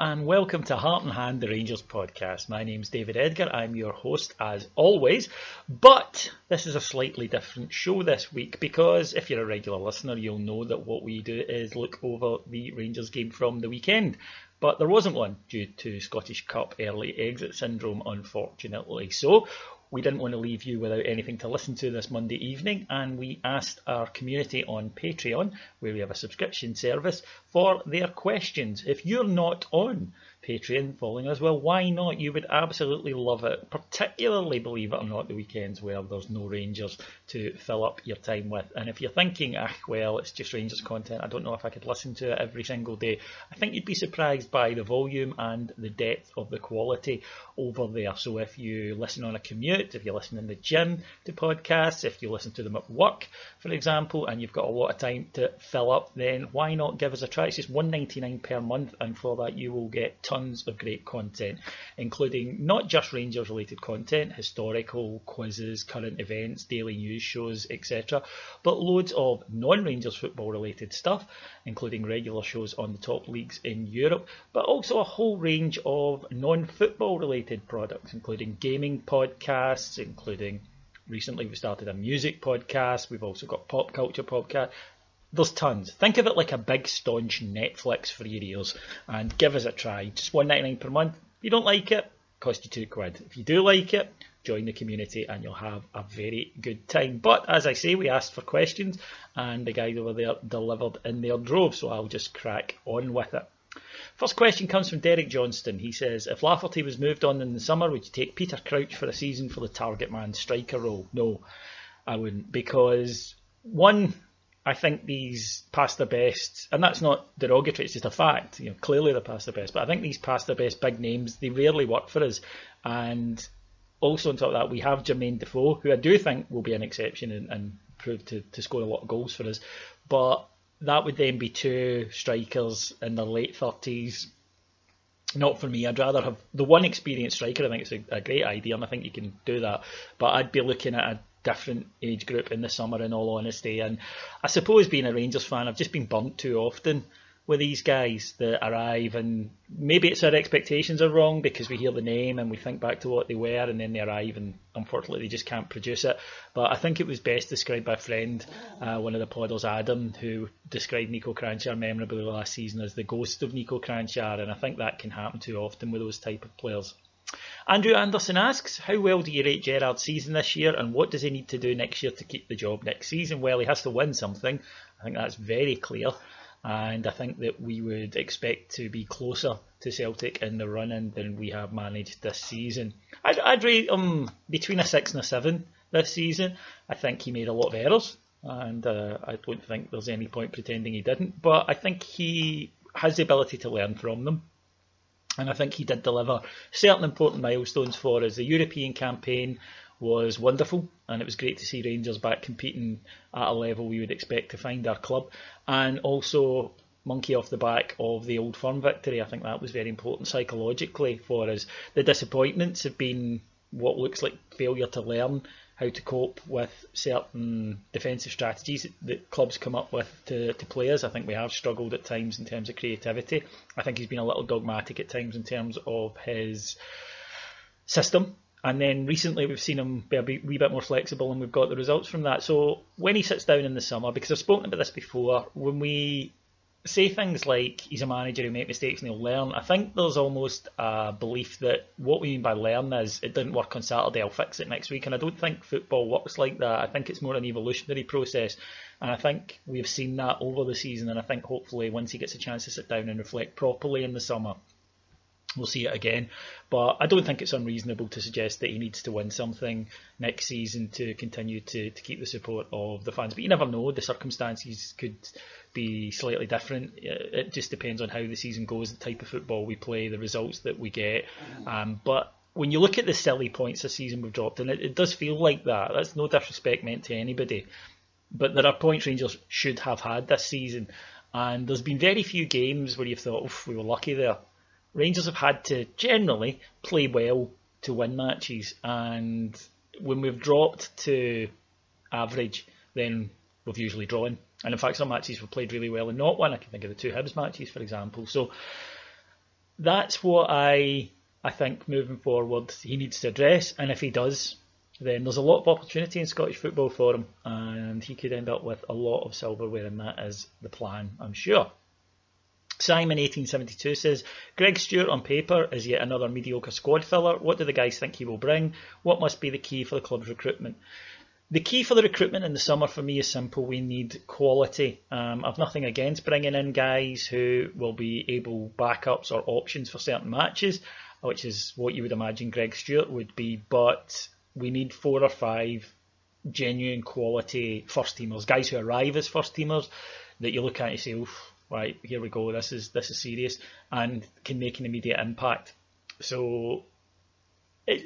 And welcome to Heart and Hand, the Rangers podcast. My name's David Edgar. I'm your host as always, but this is a slightly different show this week because if you're a regular listener, you'll know that what we do is look over the Rangers game from the weekend. But there wasn't one due to Scottish Cup early exit syndrome, unfortunately. So we didn't want to leave you without anything to listen to this Monday evening, and we asked our community on Patreon, where we have a subscription service, for their questions. If you're not on Patreon following us, well, why not? You would absolutely love it, particularly, believe it or not, the weekends where there's no Rangers to fill up your time with. And if you're thinking, ah, well, it's just Rangers content, I don't know if I could listen to it every single day, I think you'd be surprised by the volume and the depth of the quality over there. So if you listen on a commute, if you listen in the gym to podcasts, if you listen to them at work, for example, and you've got a lot of time to fill up, then why not give us a try? It's just $1.99 per month, and for that you will get tons of great content, including not just Rangers related content, historical, quizzes, current events, daily news shows, etc., but loads of non Rangers football related stuff, including regular shows on the top leagues in Europe, but also a whole range of non football related products, including gaming podcasts, including recently we started a music podcast, we've also got pop culture podcast. There's tons. Think of it like a big staunch Netflix for your ears and give us a try. Just one ninety nine per month. If you don't like it, cost you two quid. If you do like it, join the community and you'll have a very good time. But as I say, we asked for questions and the guys over there delivered in their drove, so I'll just crack on with it. First question comes from Derek Johnston. He says, If Lafferty was moved on in the summer, would you take Peter Crouch for a season for the target man striker role? No, I wouldn't. Because, one, I think these past their best, and that's not derogatory, it's just a fact. You know, clearly they're past their best, but I think these past their best big names, they rarely work for us. And also on top of that, we have Jermaine Defoe, who I do think will be an exception and, and prove to, to score a lot of goals for us. But that would then be two strikers in their late thirties. Not for me. I'd rather have the one experienced striker. I think it's a, a, great idea, and I think you can do that. But I'd be looking at a different age group in the summer, in all honesty. And I suppose being a Rangers fan, I've just been burnt too often with these guys that arrive and maybe it's our expectations are wrong because we hear the name and we think back to what they were and then they arrive and unfortunately they just can't produce it. But I think it was best described by a friend, uh, one of the podders, Adam, who described Nico Kranjčar memorably last season as the ghost of Nico Kranjčar and I think that can happen too often with those type of players. Andrew Anderson asks, How well do you rate Gerrard's season this year and what does he need to do next year to keep the job next season? Well, he has to win something. I think that's very clear and I think that we would expect to be closer to Celtic in the run-in than we have managed this season. I'd, I'd rate him between a six and a seven this season. I think he made a lot of errors and uh, I don't think there's any point pretending he didn't. But I think he has the ability to learn from them. And I think he did deliver certain important milestones for us. The European campaign was wonderful, and it was great to see Rangers back competing at a level we would expect to find our club. And also, monkey off the back of the Old Firm victory. I think that was very important psychologically for us. The disappointments have been what looks like failure to learn how to cope with certain defensive strategies that clubs come up with to, to players. I think we have struggled at times in terms of creativity. I think he's been a little dogmatic at times in terms of his system. And then recently we've seen him be a wee bit more flexible and we've got the results from that. So when he sits down in the summer, because I've spoken about this before, when we say things like he's a manager who make mistakes and he'll learn. I think there's almost a belief that what we mean by learn is it didn't work on Saturday, I'll fix it next week. And I don't think football works like that. I think it's more an evolutionary process. And I think we've seen that over the season. And I think hopefully once he gets a chance to sit down and reflect properly in the summer, we'll see it again. But I don't think it's unreasonable to suggest that he needs to win something next season to continue to, to keep the support of the fans. But you never know, the circumstances could be slightly different. It just depends on how the season goes, the type of football we play, the results that we get. Um, but when you look at the silly points this season we've dropped, and it, it does feel like that, that's no disrespect meant to anybody. But there are points Rangers should have had this season. And there's been very few games where you've thought, we were lucky there. Rangers have had to generally play well to win matches. And when we've dropped to average, then we've usually drawn. And in fact, some matches we've played really well and not won. I can think of the two Hibs matches, for example. So that's what I I think moving forward he needs to address. And if he does, then there's a lot of opportunity in Scottish football for him, and he could end up with a lot of silverware, and that is the plan, I'm sure. Simon 1872 says, Greg Stewart on paper is yet another mediocre squad filler. What do the guys think he will bring? What must be the key for the club's recruitment? The key for the recruitment in the summer for me is simple. We need quality. Um, I've nothing against bringing in guys who will be able backups or options for certain matches, which is what you would imagine Greg Stewart would be. But we need four or five genuine quality first teamers, guys who arrive as first teamers that you look at and say, "Oof, right, here we go. This is this is serious," and can make an immediate impact. So, it,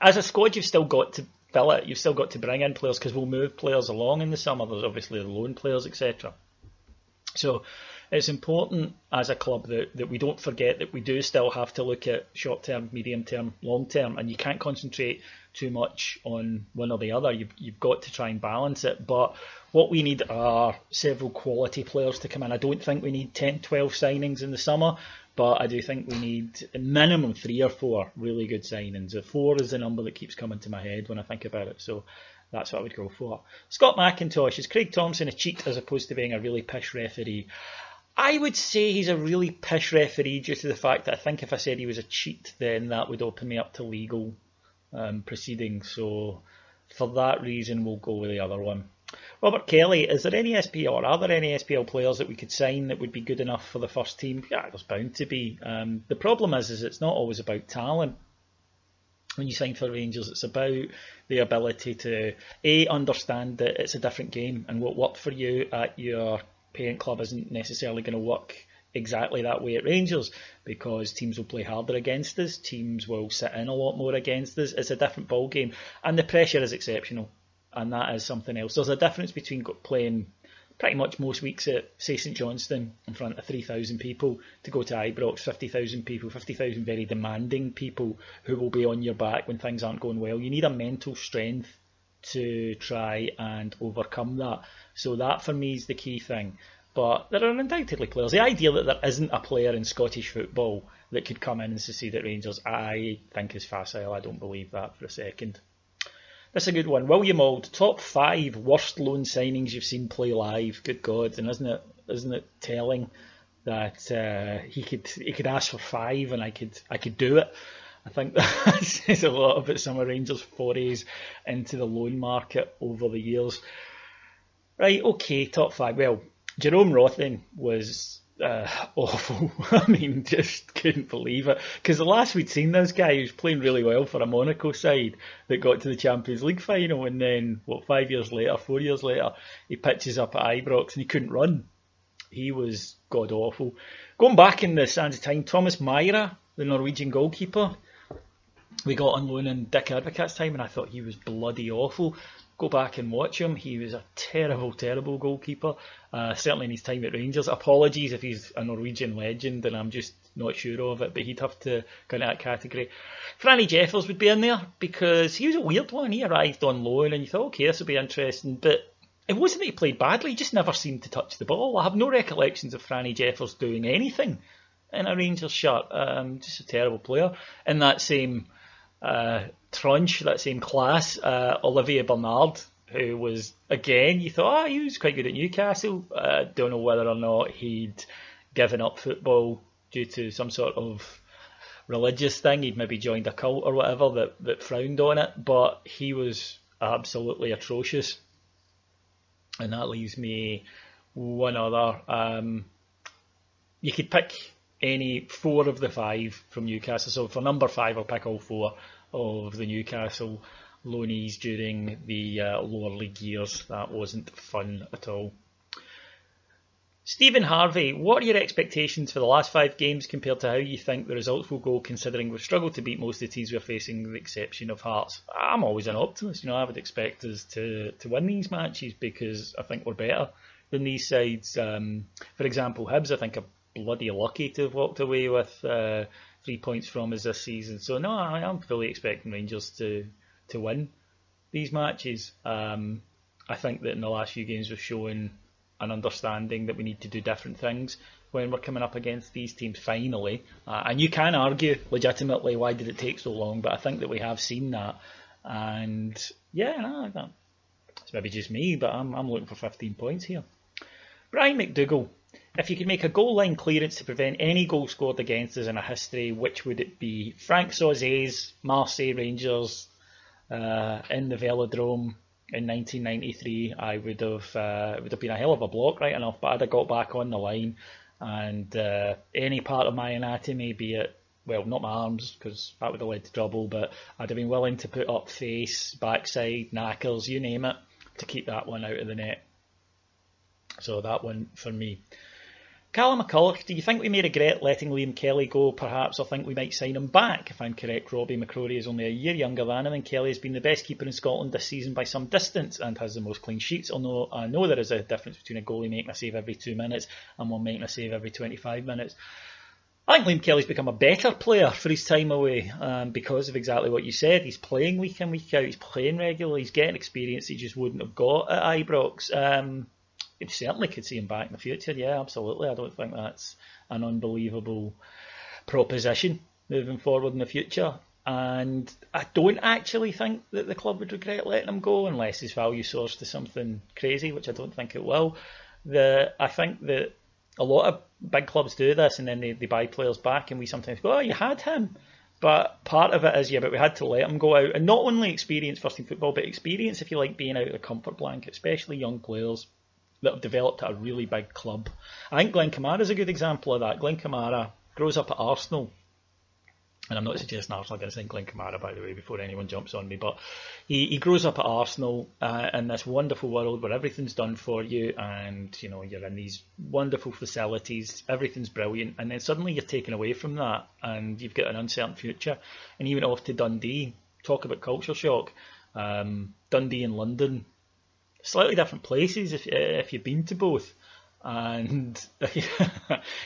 as a squad, you've still got to fill it. You've still got to bring in players because we'll move players along in the summer. There's obviously the loan players, etc. So it's important as a club that, that we don't forget that we do still have to look at short term, medium term, long term, and you can't concentrate too much on one or the other. You've, you've got to try and balance it. But what we need are several quality players to come in. I don't think we need 10, 12 signings in the summer. But I do think we need a minimum three or four really good signings. Four is the number that keeps coming to my head when I think about it. So that's what I would go for. Scott McIntosh, is Craig Thomson a cheat as opposed to being a really pish referee? I would say he's a really pish referee due to the fact that I think if I said he was a cheat, then that would open me up to legal um, proceedings. So for that reason, we'll go with the other one. Robert Kelly, is there any SPL or are there any SPL players that we could sign that would be good enough for the first team? Yeah, there's bound to be. Um, the problem is, is it's not always about talent. When you sign for Rangers, it's about the ability to a understand that it's a different game and what worked for you at your parent club isn't necessarily going to work exactly that way at Rangers because teams will play harder against us, teams will sit in a lot more against us. It's a different ball game, and the pressure is exceptional and that is something else. There's a difference between playing pretty much most weeks at, say, St Johnstone in front of 3,000 people to go to Ibrox, 50,000 people, 50,000 very demanding people who will be on your back when things aren't going well. You need a mental strength to try and overcome that. So that for me is the key thing. But there are undoubtedly players. The idea that there isn't a player in Scottish football that could come in and succeed at Rangers, I think is facile. I don't believe that for a second. That's a good one. William Auld, top five worst loan signings you've seen play live. Good God, and isn't it isn't it telling that uh, he could he could ask for five and I could I could do it. I think that says a lot about some of Rangers' forays into the loan market over the years. Right, okay, top five. Well, Jerome Rothen was uh, awful. I mean, just couldn't believe it. Because the last we'd seen this guy, he was playing really well for a Monaco side that got to the Champions League final, and then what? Five years later, four years later, he pitches up at Ibrox and he couldn't run. He was god awful. Going back in the sands of time, Thomas Myhre, the Norwegian goalkeeper, we got on loan in Dick Advocaat's time, and I thought he was bloody awful go back and watch him. He was a terrible, terrible goalkeeper. Uh, certainly in his time at Rangers. Apologies if he's a Norwegian legend and I'm just not sure of it, but he'd have to go into that category. Franny Jeffers would be in there because he was a weird one. He arrived on loan and you thought, okay, this will be interesting, but it wasn't that he played badly, he just never seemed to touch the ball. I have no recollections of Franny Jeffers doing anything in a Rangers shirt. Um, just a terrible player. In that same uh, Trunch, that same class, uh, Olivier Bernard, who was again, you thought, oh, he was quite good at Newcastle. Uh, don't know whether or not he'd given up football due to some sort of religious thing. He'd maybe joined a cult or whatever that, that frowned on it, but he was absolutely atrocious. And that leaves me one other. Um, you could pick any four of the five from Newcastle. So for number five, I'll pick all four of the Newcastle loanees during the uh, lower league years. That wasn't fun at all. Stephen Harvey, what are your expectations for the last five games compared to how you think the results will go, considering we've struggled to beat most of the teams we're facing, with the exception of Hearts? I'm always an optimist. You know, I would expect us to, to win these matches because I think we're better than these sides. Um, for example, Hibs, I think, are bloody lucky to have walked away with uh, three points from us this season. So no, I am fully expecting Rangers to to win these matches. Um, I think that in the last few games we've shown an understanding that we need to do different things when we're coming up against these teams finally. Uh, and you can argue legitimately why did it take so long, but I think that we have seen that. And yeah, no, it's maybe just me, but I'm, I'm looking for 15 points here. Brian McDougall, if you could make a goal line clearance to prevent any goal scored against us in a history, which would it be? Franck Sauzée's Marseille Rangers uh, in the Velodrome in 1993. I would have uh, it would have been a hell of a block, right enough, but I'd have got back on the line, and uh, any part of my anatomy, be it well, not my arms because that would have led to trouble, but I'd have been willing to put up face, backside, knackers, you name it, to keep that one out of the net. So that one for me. Callum McCulloch, do you think we may regret letting Liam Kelly go, perhaps, or think we might sign him back? If I'm correct, Robbie McCrorie is only a year younger than him, and Kelly has been the best keeper in Scotland this season by some distance and has the most clean sheets. Although I know there is a difference between a goalie making a save every two minutes and one making a save every 25 minutes. I think Liam Kelly's become a better player for his time away um, because of exactly what you said. He's playing week in, week out, he's playing regularly, he's getting experience he just wouldn't have got at Ibrox. Um, you certainly could see him back in the future. Yeah, absolutely. I don't think that's an unbelievable proposition moving forward in the future. And I don't actually think that the club would regret letting him go unless his value soars to something crazy, which I don't think it will. The I think that a lot of big clubs do this and then they, they buy players back and we sometimes go, Oh, you had him. But part of it is, yeah, but we had to let him go out and not only experience first team football, but experience if you like being out of the comfort blanket, especially young players that have developed at a really big club. I think Glenn Kamara is a good example of that. Glenn Kamara grows up at Arsenal. And I'm not suggesting Arsenal are going to Glenn Kamara, by the way, before anyone jumps on me. But he, he grows up at Arsenal uh, in this wonderful world where everything's done for you, and you know you're in these wonderful facilities, everything's brilliant, and then suddenly you're taken away from that, and you've got an uncertain future. And even off to Dundee, talk about culture shock. Um, Dundee and London slightly different places if eh, if you've been to both. And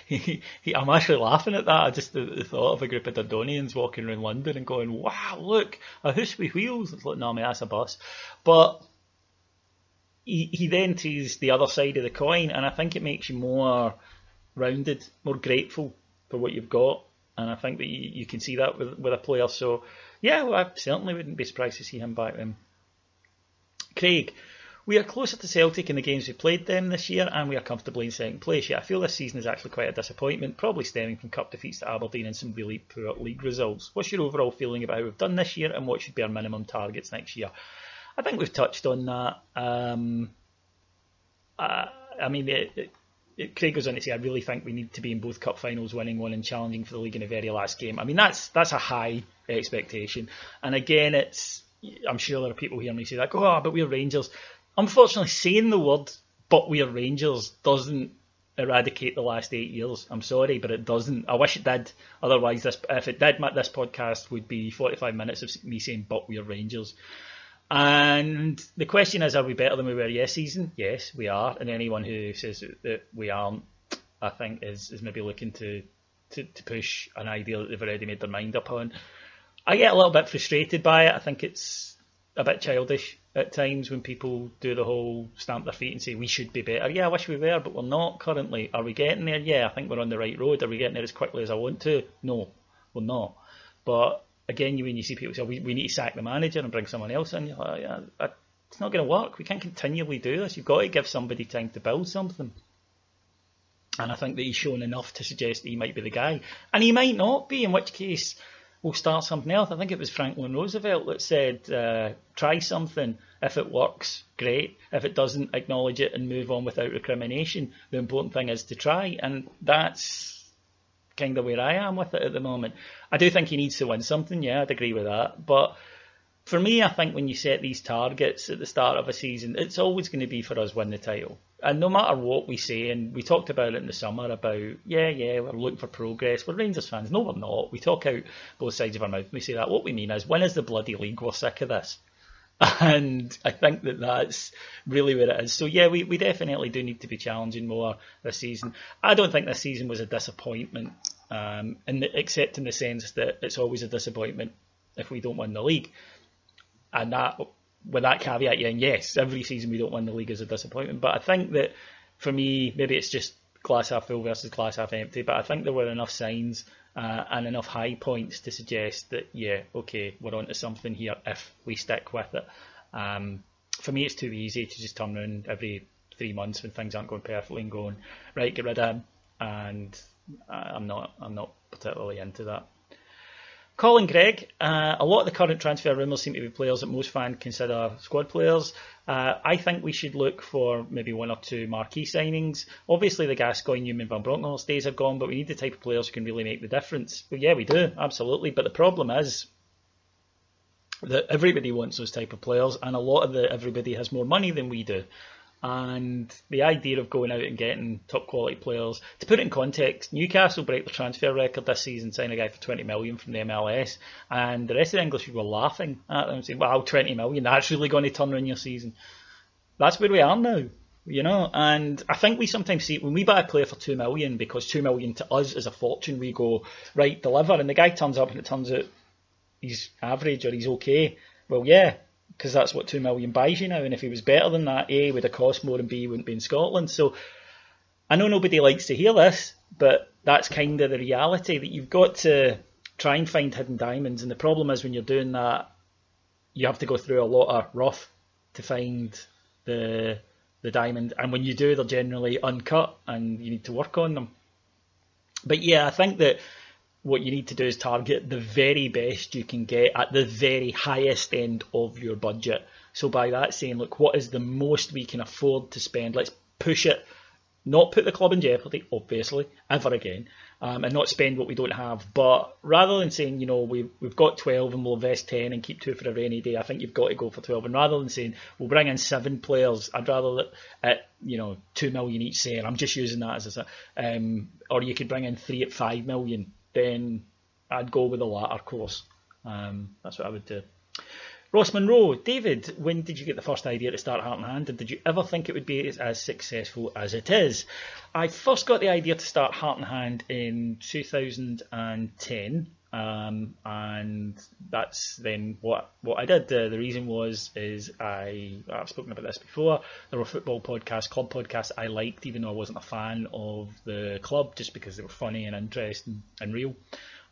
he, he, I'm actually laughing at that. I just the, the, thought of a group of Dundonians walking around London and going, "Wow, look, a house with wheels." It's like, no, man, that's a bus. But he, he then sees the other side of the coin, and I think it makes you more rounded, more grateful for what you've got. And I think that you, you can see that with with a player. So yeah, well, I certainly wouldn't be surprised to see him back then. Craig, we are closer to Celtic in the games we played them this year, and we are comfortably in second place. Yet I feel this season is actually quite a disappointment, probably stemming from cup defeats to Aberdeen and some really poor league results. What's your overall feeling about how we've done this year, and what should be our minimum targets next year? I think we've touched on that. Um, uh, I mean, it, it, Craig goes on to say, I really think we need to be in both cup finals, winning one and challenging for the league in the very last game. I mean, that's that's a high expectation. And again, it's I'm sure there are people hearing me say like, oh, but we're Rangers. Unfortunately, saying the word "but we're Rangers" doesn't eradicate the last eight years. I'm sorry, but it doesn't. I wish it did. Otherwise, this if it did, this podcast would be 45 minutes of me saying "but we're Rangers." And the question is, are we better than we were yes season? Yes, we are. And anyone who says that we aren't, I think, is, is maybe looking to, to, to push an idea that they've already made their mind up on. I get a little bit frustrated by it. I think it's a bit childish at times when people do the whole stamp their feet and say we should be better. Yeah, I wish we were, but we're not currently. Are we getting there? Yeah, I think we're on the right road. Are we getting there as quickly as I want to? No, we're not. But again, you when you see people say, oh, we, we need to sack the manager and bring someone else in, you're like, yeah, it's not going to work. We can't continually do this. You've got to give somebody time to build something. And I think that he's shown enough to suggest that he might be the guy. And he might not be, in which case we'll start something else. I think it was Franklin Roosevelt that said, uh, try something. If it works, great. If it doesn't, acknowledge it and move on without recrimination. The important thing is to try. And that's kind of where I am with it at the moment. I do think he needs to win something, yeah, I'd agree with that. But for me, I think when you set these targets at the start of a season, it's always going to be for us win the title. And no matter what we say, and we talked about it in the summer about, yeah, yeah, we're looking for progress. We're Rangers fans. No, we're not. We talk out both sides of our mouth. We say that. What we mean is, when is the bloody league? We're sick of this. And I think that that's really where it is. So, yeah, we, we definitely do need to be challenging more this season. I don't think this season was a disappointment, um, in the, except in the sense that it's always a disappointment if we don't win the league. And that, with that caveat, yeah, and yes, every season we don't win the league is a disappointment. But I think that for me, maybe it's just glass half full versus glass half empty. But I think there were enough signs uh, and enough high points to suggest that yeah, okay, we're onto something here if we stick with it. Um, for me, it's too easy to just turn around every three months when things aren't going perfectly and going right, get rid of him, and I'm not I'm not particularly into that. Colin Gregg, uh, a lot of the current transfer rumours seem to be players that most fans consider squad players. Uh, I think we should look for maybe one or two marquee signings. Obviously, the Gascoigne, Numan, Van Bronckhorst days are gone, but we need the type of players who can really make the difference. But yeah, we do, absolutely. But the problem is that everybody wants those type of players, and a lot of the everybody has more money than we do. And the idea of going out and getting top quality players, to put it in context, Newcastle break the transfer record this season, signing a guy for 20 million from the MLS, and the rest of the English were laughing at them, saying, wow, 20 million, that's really going to turn around your season. That's where we are now, you know, and I think we sometimes see when we buy a player for 2 million, because 2 million to us is a fortune, we go, right, deliver, and the guy turns up and it turns out he's average or he's okay. Well, yeah, because that's what two million buys you now. And if he was better than that, A would have cost more, and B wouldn't be in Scotland. So I know nobody likes to hear this, but that's kind of the reality that you've got to try and find hidden diamonds. And the problem is when you're doing that, you have to go through a lot of rough to find the the diamond. And when you do, they're generally uncut, and you need to work on them. But yeah, I think that what you need to do is target the very best you can get at the very highest end of your budget. So by that saying, look, what is the most we can afford to spend? Let's push it, not put the club in jeopardy, obviously, ever again, um, and not spend what we don't have. But rather than saying, you know, we've, we've got 12 and we'll invest 10 and keep two for a rainy day, I think you've got to go for 12. And rather than saying, we'll bring in seven players, I'd rather that at, you know, 2 million each say, I'm just using that as a, um, or you could bring in three at 5 million then I'd go with the latter course. Um, that's what I would do. Ross Monroe, David, when did you get the first idea to start Heart and Hand, and did you ever think it would be as successful as it is? I first got the idea to start Heart and Hand in 2010, um, and that's then what what I did. Uh, the reason was is I I've spoken about this before. There were football podcasts, club podcasts I liked, even though I wasn't a fan of the club, just because they were funny and interesting and real.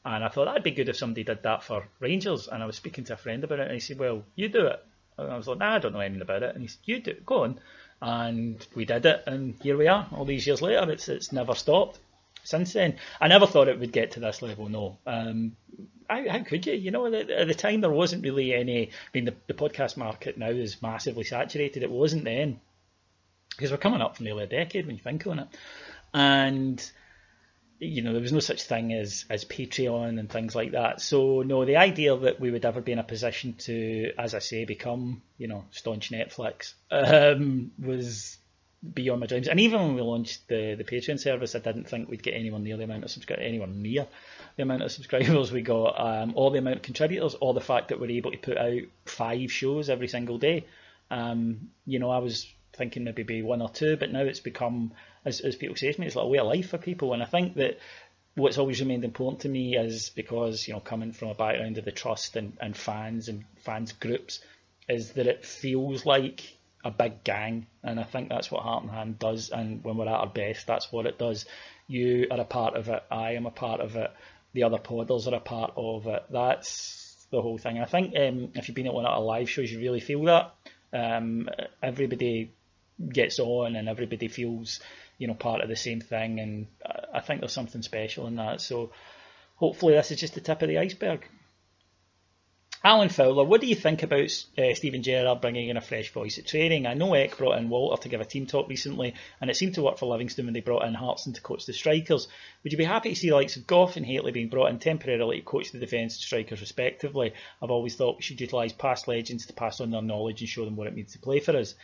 And I thought that'd be good if somebody did that for Rangers. And I was speaking to a friend about it, and he said, "Well, you do it." And I was like, "Nah, I don't know anything about it." And he said, "You do it. Go on." And we did it, and here we are. All these years later, it's it's never stopped since then. I never thought it would get to this level. No, um, how, how, could you? You know, at the, time there wasn't really any. I mean, the, the podcast market now is massively saturated. It wasn't then because we're coming up for nearly a decade when you think on it. and you know there was no such thing as as Patreon and things like that. So no, the idea that we would ever be in a position to, as I say, become you know staunch Netflix um, was beyond my dreams. And even when we launched the the Patreon service, I didn't think we'd get anyone near the amount of subscribers, anyone near the amount of subscribers we got, um, or the amount of contributors, or the fact that we're able to put out five shows every single day. Um, you know, I was thinking maybe be one or two, but now it's become, as, as people say to me, it's like a way of life for people. And I think that what's always remained important to me is because, you know, coming from a background of the trust and, and fans and fans groups, is that it feels like a big gang. And I think that's what Heart and Hand does. And when we're at our best, that's what it does. You are a part of it. I am a part of it. The other podders are a part of it. That's the whole thing. I think um, if you've been at one of our live shows, you really feel that. Um, everybody gets on and everybody feels, you know, part of the same thing. And I think there's something special in that. So hopefully this is just the tip of the iceberg. Alan Fowler, what do you think about uh, Steven Gerrard bringing in a fresh voice at training? I know Eck brought in Walter to give a team talk recently, and it seemed to work for Livingston when they brought in Hartson to coach the strikers. Would you be happy to see the likes of Gough and Hateley being brought in temporarily to coach the defence and strikers respectively? I've always thought we should utilise past legends to pass on their knowledge and show them what it means to play for us.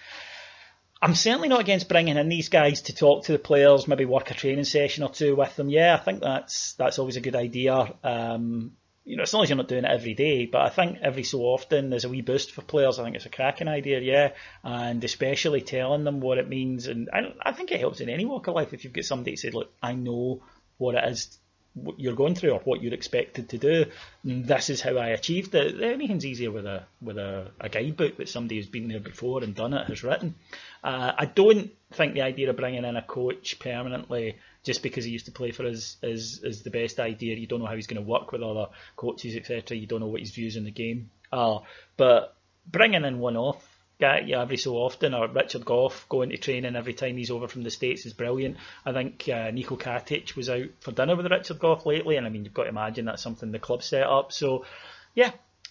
I'm certainly not against bringing in these guys to talk to the players, maybe work a training session or two with them. Yeah, I think that's that's always a good idea. Um, you know, as long as you're not doing it every day, but I think every so often there's a wee boost for players. I think it's a cracking idea, yeah, and especially telling them what it means. And I, I think it helps in any walk of life if you've got somebody who said, look, I know what it is what you're going through or what you're expected to do. And this is how I achieved it. Anything's easier with a with a, a guidebook that somebody who's been there before and done it has written. Uh, I don't think the idea of bringing in a coach permanently just because he used to play for us is is the best idea. You don't know how he's going to work with other coaches, etc. You don't know what his views on the game are. But bringing in one off guy yeah, every so often, or Richard Gough going to training every time he's over from the States is brilliant. I think uh, Niko Katic was out for dinner with Richard Gough lately, and I mean, you've got to imagine that's something the club set up. So, yeah,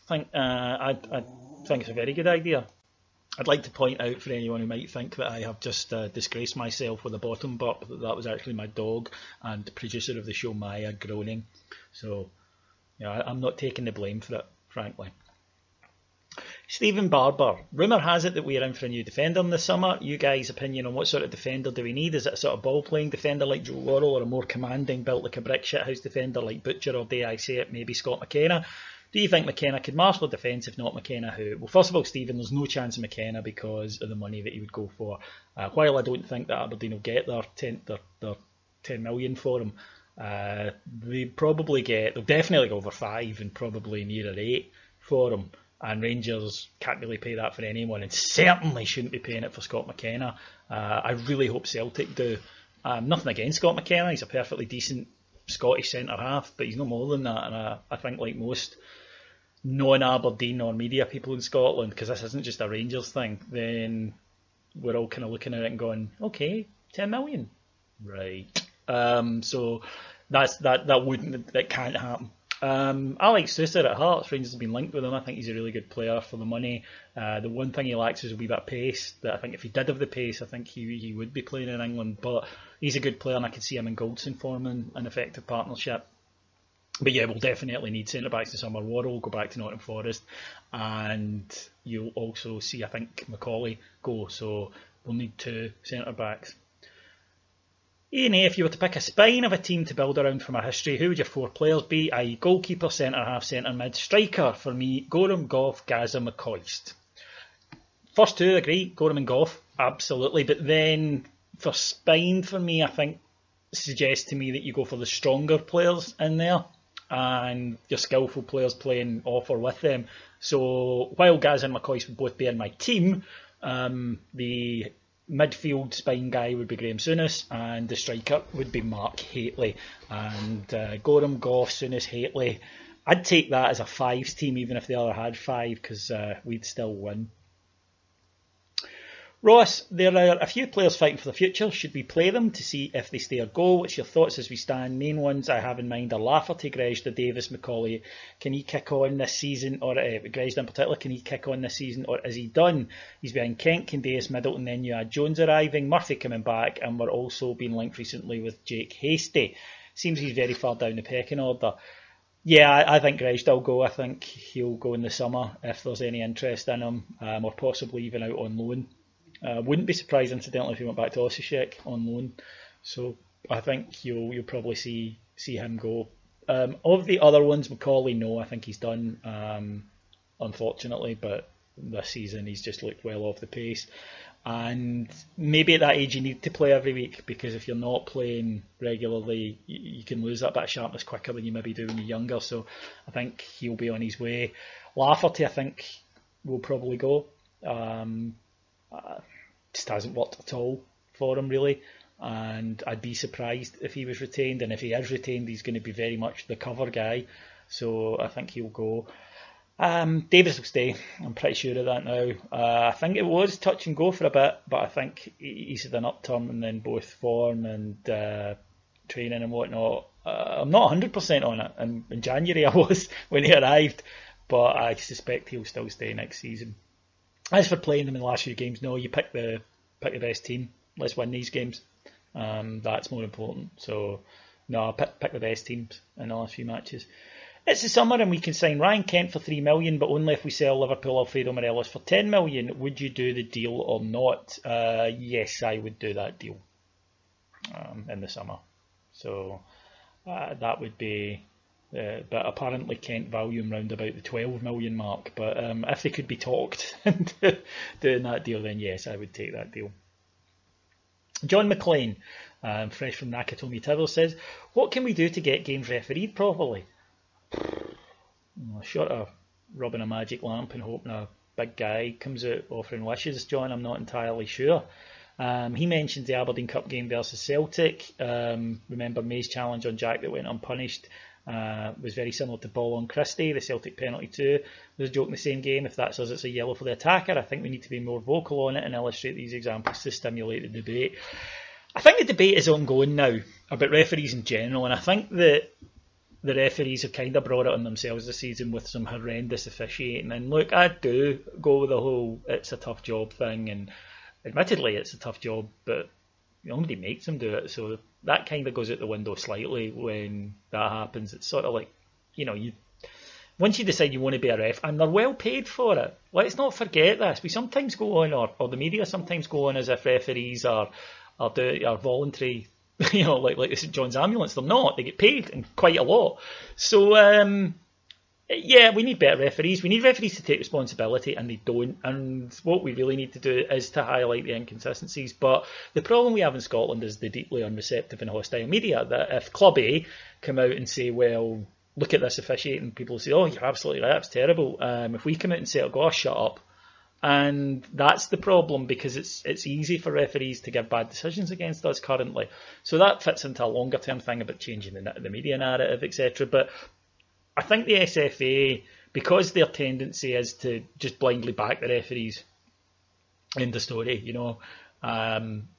I think, uh, I, I think it's a very good idea. I'd like to point out for anyone who might think that I have just uh, disgraced myself with a bottom burp that that was actually my dog and producer of the show Maya groaning. So, yeah, I'm not taking the blame for it, frankly. Stephen Barber, rumour has it that we are in for a new defender in the summer. You guys' opinion on what sort of defender do we need? Is it a sort of ball playing defender like Joe Worrall or a more commanding, built like a brick shithouse defender like Butcher or, dare I say it, maybe Scott McKenna? Do you think McKenna could marshal defence? If not McKenna, who? Well, first of all, Stephen, there's no chance of McKenna because of the money that he would go for. Uh, while I don't think that Aberdeen will get their 10, their, their 10 million for him, uh, they probably get, they'll definitely go over five and probably nearer eight for him and Rangers can't really pay that for anyone, and certainly shouldn't be paying it for Scott McKenna. Uh, I really hope Celtic do. Um, nothing against Scott McKenna, he's a perfectly decent Scottish centre half, but he's no more than that. And I, I think, like most non Aberdeen or media people in Scotland, because this isn't just a Rangers thing, then we're all kind of looking at it and going, okay, 10 million. Right. Um, so that's that that wouldn't that can't happen. Um, Alex Sousa at Hearts, Rangers have been linked with him. I think he's a really good player for the money. Uh, the one thing he lacks is a wee bit of pace. That I think if he did have the pace, I think he he would be playing in England. But he's a good player, and I could see him and Goldson forming an effective partnership. But yeah, we'll definitely need centre backs this summer. Will go back to Nottingham Forest, and you'll also see I think McAuley go. So we'll need two centre backs. Ian if you were to pick a spine of a team to build around from a history, who would your four players be? I.e., goalkeeper, centre half, centre mid, striker. For me, Goram, Gough, Gazza, McCoist. First two, agree. Goram and Gough, absolutely. But then for spine, for me, I think suggests to me that you go for the stronger players in there and your skillful players playing off or with them. So while Gaz and McCoist would both be in my team, um, the midfield spine guy would be Graham Souness, and the striker would be Mark Hateley. And uh, Goram, Gough, Souness, Hateley. I'd take that as a fives team, even if the other had five, because uh, we'd still win. Ross, there are a few players fighting for the future. Should we play them to see if they stay or go? What's your thoughts as we stand? Main ones I have in mind are Lafferty, Grezda, Davis, McAuley. Can he kick on this season, or uh, in particular, can he kick on this season, or is he done? He's behind Kent, Candeias, Middleton, then you had Jones arriving, Murphy coming back, and we're also being linked recently with Jake Hastie. Seems he's very far down the pecking order. Yeah, I, I think Grezda will go. I think he'll go in the summer if there's any interest in him, um, or possibly even out on loan. Uh, wouldn't be surprised, incidentally, if he went back to Osijek on loan. So I think you'll you'll probably see see him go. Um, of the other ones, McAuley, no, I think he's done. Um, unfortunately, but this season he's just looked well off the pace. And maybe at that age you need to play every week because if you're not playing regularly, you, you can lose that bit of sharpness quicker than you maybe do when you're younger. So I think he'll be on his way. Lafferty, I think, will probably go. Um, uh, just hasn't worked at all for him really. And I'd be surprised if he was retained. And if he is retained, he's going to be very much the cover guy. So I think he'll go. Um, Davis will stay. I'm pretty sure of that now. Uh, I think it was touch and go for a bit, but I think he's had an upturn and then both form and uh, training and whatnot. Uh, I'm not 100% on it. And in January I was when he arrived, but I suspect he'll still stay next season. As for playing them in the last few games, no, you pick the pick the best team. Let's win these games. Um, that's more important. So, no, pick pick the best teams in the last few matches. It's the summer and we can sign Ryan Kent for three million, but only if we sell Liverpool Alfredo Morelos for ten million. Would you do the deal or not? Uh, yes, I would do that deal um, in the summer. So uh, that would be uh, but apparently Kent value him round about the 12 million mark. But um, if they could be talked into doing that deal, then yes, I would take that deal. John McLean, um, fresh from Nakatomi Tittle, says, What can we do to get games refereed properly? Well, short of rubbing a magic lamp and hoping a big guy comes out offering wishes, John, I'm not entirely sure. Um, he mentions the Aberdeen Cup game versus Celtic. Um, remember May's challenge on Jack that went unpunished uh, was very similar to Ball on Christie, the Celtic penalty too. There's a joke in the same game. If that says it's a yellow for the attacker, I think we need to be more vocal on it and illustrate these examples to stimulate the debate. I think the debate is ongoing now about referees in general, and I think that the referees have kind of brought it on themselves this season with some horrendous officiating. And look, I do go with the whole it's a tough job thing, and admittedly, it's a tough job, but nobody makes them do it. So that kind of goes out the window slightly when that happens. It's sort of like, you know, you once you decide you want to be a ref, and they're well paid for it. Let's not forget this. We sometimes go on, or, or the media sometimes go on as if referees are are, do, are voluntary. You know, like like the St John's ambulance. They're not. They get paid and quite a lot. So um, yeah, we need better referees. We need referees to take responsibility, and they don't. And what we really need to do is to highlight the inconsistencies. But the problem we have in Scotland is the deeply unreceptive and hostile media. That if Club A come out and say, "Well, look at this officiating," people say, "Oh, you're absolutely right. That's terrible." Um, if we come out and say, "Oh, gosh, shut up," and that's the problem because it's it's easy for referees to give bad decisions against us currently. So that fits into a longer term thing about changing the, the media narrative, etc. But I think the SFA, because their tendency is to just blindly back the referees in the story, you know, um,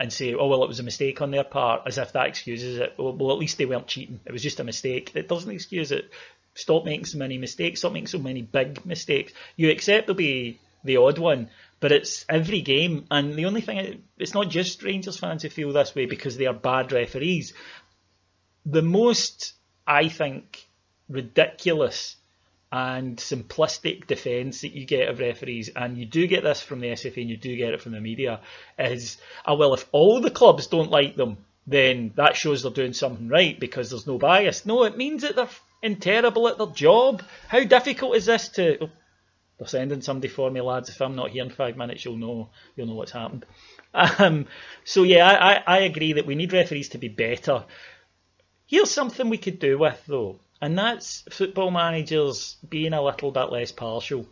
and say, oh, well, it was a mistake on their part, as if that excuses it. Well, well, at least they weren't cheating. It was just a mistake. It doesn't excuse it. Stop making so many mistakes. Stop making so many big mistakes. You accept there'll be the odd one, but it's every game. And the only thing, it's not just Rangers fans who feel this way because they are bad referees. The most, I think, ridiculous and simplistic defence that you get of referees, and you do get this from the SFA and you do get it from the media, is, oh, well, if all the clubs don't like them, then that shows they're doing something right because there's no bias. No, it means that they're terrible at their job. How difficult is this to. Oh, they're sending somebody for me, lads. If I'm not here in five minutes, you'll know you'll know what's happened. Um, so yeah, I, I agree that we need referees to be better. Here's something we could do with though and that's football managers being a little bit less partial,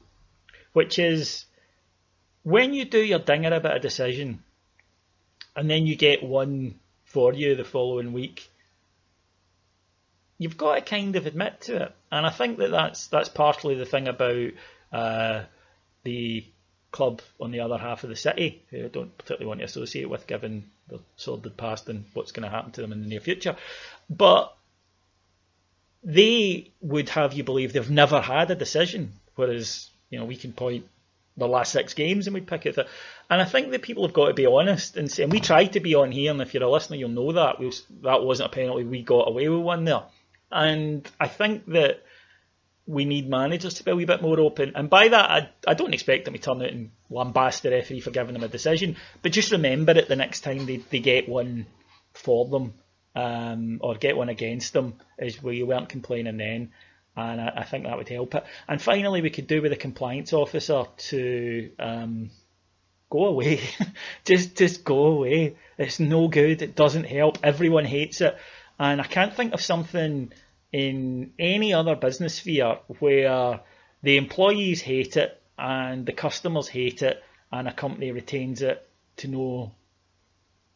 which is when you do your dinger about a decision and then you get one for you the following week, you've got to kind of admit to it. And I think that that's, that's partly the thing about uh, the club on the other half of the city, who I don't particularly want to associate with given the sordid past and what's going to happen to them in the near future. But they would have you believe they've never had a decision, whereas you know we can point the last six games and we pick it. And I think that people have got to be honest and say, and we tried to be on here, and if you're a listener, you'll know that we, that wasn't a penalty. We got away with one there, and I think that we need managers to be a wee bit more open. And by that, I, I don't expect them to turn out and lambast the referee for giving them a decision, but just remember it the next time they, they get one for them um, or get one against them, is where you weren't complaining then. And I, I, think that would help it. And finally, we could do with a compliance officer to um, go away. just just go away. It's no good. It doesn't help. Everyone hates it. And I can't think of something in any other business sphere where the employees hate it and the customers hate it and a company retains it to no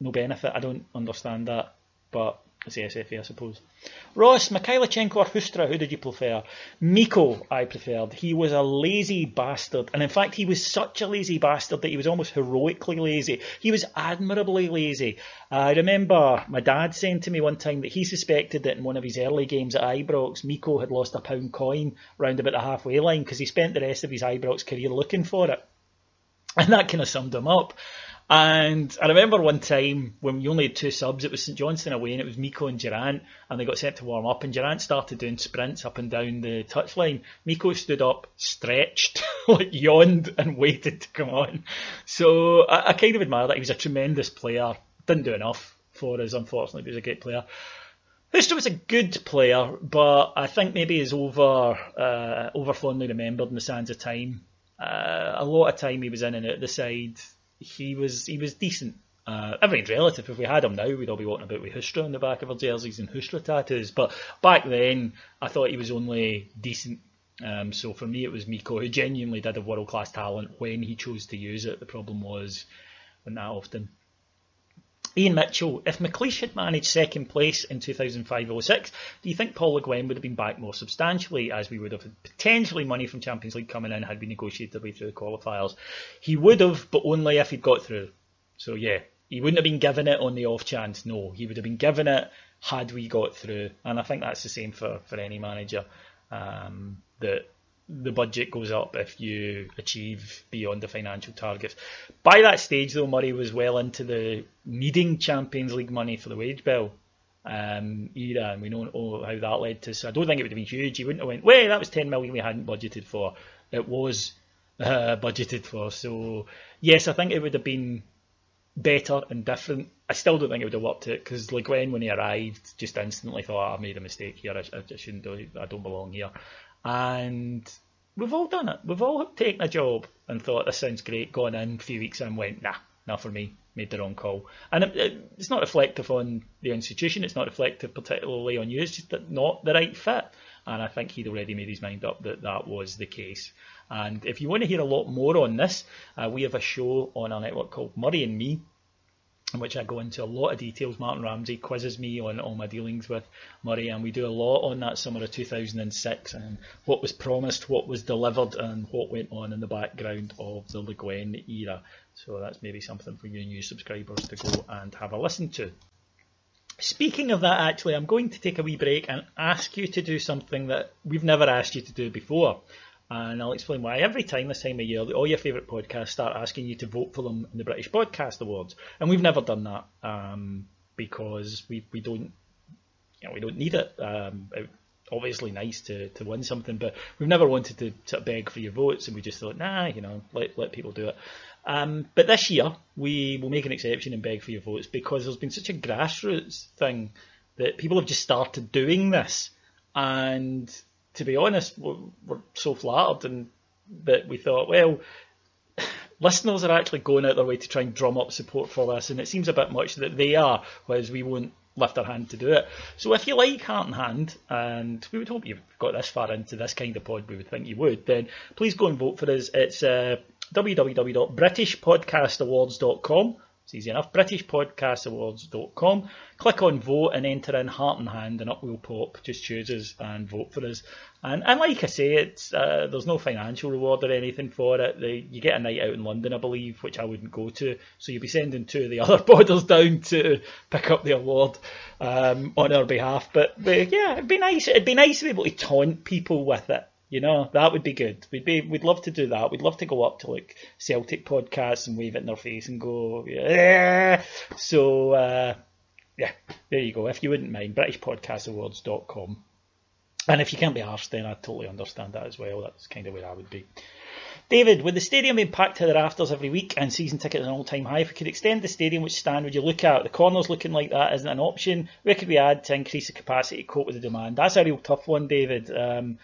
no benefit. I don't understand that, but it's the I suppose. Ross, Mikhailichenko or Huistra, who did you prefer? Miko, I preferred. He was a lazy bastard. And in fact, he was such a lazy bastard that he was almost heroically lazy. He was admirably lazy. I remember my dad saying to me one time that he suspected that in one of his early games at Ibrox, Miko had lost a pound coin round about the halfway line because he spent the rest of his Ibrox career looking for it. And that kind of summed him up. And I remember one time when we only had two subs, it was St Johnstone away and it was Miko and Durrant, and they got sent to warm up, and Durrant started doing sprints up and down the touchline. Miko stood up, stretched, like yawned, and waited to come on. So I, I kind of admire that. He was a tremendous player. Didn't do enough for us, unfortunately, but he was a great player. Huistra was a good player, but I think maybe is over uh, over fondly remembered in the sands of time. Uh, a lot of time he was in and out the side he was he was decent. Uh, everything's relative. If we had him now, we'd all be walking about with Huistra on the back of our jerseys and Huistra tattoos. But back then, I thought he was only decent. Um, so for me, it was Miko, who genuinely did have world class talent when he chose to use it. The problem was, not that often. Ian Mitchell, if McLeish had managed second place in 2005-06, do you think Paul Le Guen would have been back more substantially as we would have had potentially money from Champions League coming in had we negotiated our way through the qualifiers? He would have, but only if he'd got through. So yeah, he wouldn't have been given it on the off chance. No, he would have been given it had we got through. And I think that's the same for, for any manager. Um, that the budget goes up if you achieve beyond the financial targets. By that stage, though, Murray was well into the needing Champions League money for the wage bill um, era, and we don't know how that led to. So I don't think it would have been huge. He wouldn't have went, well, that was 10 million we hadn't budgeted for. It was uh, budgeted for. So yes, I think it would have been better and different. I still don't think it would have worked it because Le Guen, when he arrived, just instantly thought, oh, I made a mistake here. I, I shouldn't do it. I don't belong here. And we've all done it. We've all taken a job and thought this sounds great, gone in a few weeks and went, nah, not for me. Made the wrong call, and it, it, it's not reflective on the institution. It's not reflective particularly on you. It's just not the right fit. And I think he'd already made his mind up that that was the case. And if you want to hear a lot more on this, uh, we have a show on our network called Murray and Me, in which I go into a lot of details. Martin Ramsey quizzes me on all my dealings with Murray, and we do a lot on that summer of 2006 and what was promised, what was delivered, and what went on in the background of the Le Guen era. So that's maybe something for you new subscribers to go and have a listen to. Speaking of that, actually, I'm going to take a wee break and ask you to do something that we've never asked you to do before and I'll explain why. Every time this time of year, all your favourite podcasts start asking you to vote for them in the British Podcast Awards, and we've never done that um, because we, we don't you know we don't need it. Um, obviously nice to, to win something, but we've never wanted to, to beg for your votes, and we just thought, nah, you know, let let people do it. Um, but this year, we will make an exception and beg for your votes because there's been such a grassroots thing that people have just started doing this, and to be honest, we're, we're so flattered and that we thought, well, listeners are actually going out their way to try and drum up support for this, and it seems a bit much that they are, whereas we won't lift our hand to do it. So if you like Heart and Hand, and we would hope you've got this far into this kind of pod, we would think you would, then please go and vote for us. It's uh, www.britishpodcastawards.com It's easy enough. BritishPodcastAwards.com. Click on vote and enter in heart and hand, and up will pop. Just choose us and vote for us. And, and like I say, it's uh, there's no financial reward or anything for it. The, you get a night out in London, I believe, which I wouldn't go to. So you'll be sending two of the other boarders down to pick up the award um, on our behalf. But, but yeah, it'd be nice. It'd be nice to be able to taunt people with it. You know, that would be good. We'd be, we'd love to do that. We'd love to go up to like Celtic podcasts and wave it in their face and go, yeah. So, uh, yeah, there you go. If you wouldn't mind, BritishPodcastAwards.com. And if you can't be arsed, then I totally understand that as well. That's kind of where I would be. David, with the stadium being packed to the rafters every week and season tickets an all-time high, if we could extend the stadium, which stand would you look at? The corners looking like that isn't an option. Where could we add to increase the capacity to cope with the demand? That's a real tough one, David. Um,